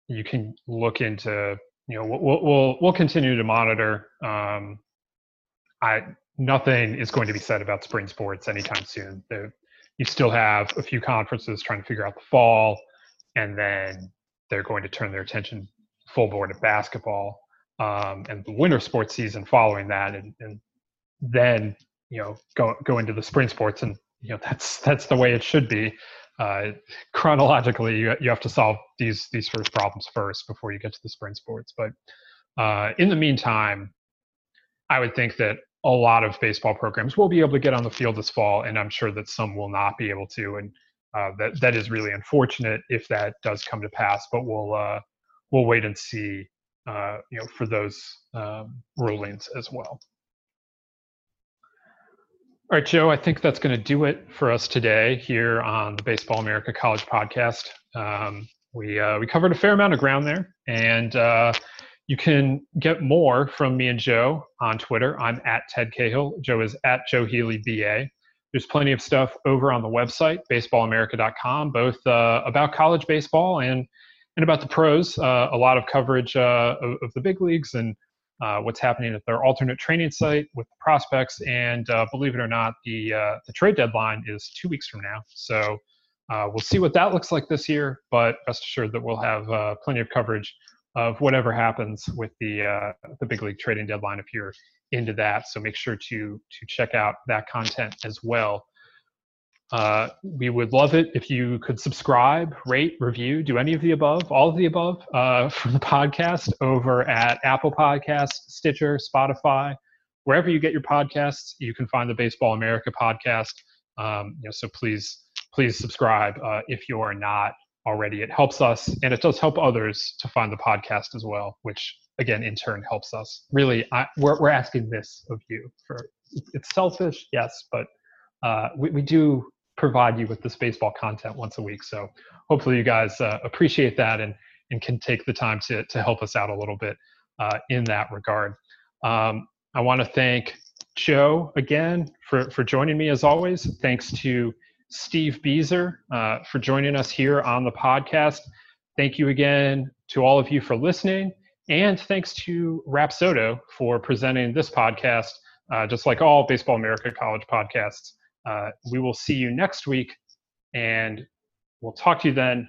You can look into, you know, we'll we'll we'll continue to monitor. Um, I nothing is going to be said about spring sports anytime soon. The, you still have a few conferences trying to figure out the fall, and then they're going to turn their attention full board to basketball um, and the winter sports season following that, and, and then you know go go into the spring sports, and you know that's that's the way it should be. Uh, chronologically, you you have to solve these these first problems first before you get to the spring sports. But uh, in the meantime, I would think that a lot of baseball programs will be able to get on the field this fall, and I'm sure that some will not be able to, and uh, that that is really unfortunate if that does come to pass. But we'll uh, we'll wait and see uh, you know, for those um, rulings as well. All right, Joe, I think that's going to do it for us today here on the Baseball America College podcast. Um, we, uh, we covered a fair amount of ground there, and uh, you can get more from me and Joe on Twitter. I'm at Ted Cahill. Joe is at Joe Healy BA. There's plenty of stuff over on the website, baseballamerica.com, both uh, about college baseball and and about the pros, uh, a lot of coverage uh, of, of, the big leagues and uh, what's happening at their alternate training site with the prospects. And uh, believe it or not, the uh, the trade deadline is two weeks from now. So uh, we'll see what that looks like this year. But rest assured that we'll have plenty of coverage of whatever happens with the the big league trading deadline if you're into that. So make sure to to check out that content as well. Uh, we would love it if you could subscribe, rate, review, do any of the above, all of the above uh, for the podcast over at Apple Podcasts, Stitcher, Spotify, wherever you get your podcasts. You can find the Baseball America podcast. Um, you know, so please, please subscribe uh, if you are not already. It helps us and it does help others to find the podcast as well, which again, in turn helps us. Really, I, we're, we're asking this of you for it's selfish, yes, but uh, we, we do provide you with this baseball content once a week. So hopefully you guys uh, appreciate that and, and can take the time to, to help us out a little bit uh, in that regard. Um, I want to thank Joe again for, for joining me as always. Thanks to Steve Bieser uh, for joining us here on the podcast. Thank you again to all of you for listening. And thanks to Rapsodo for presenting this podcast, uh, just like all Baseball America College podcasts. Uh, we will see you next week, and we'll talk to you then.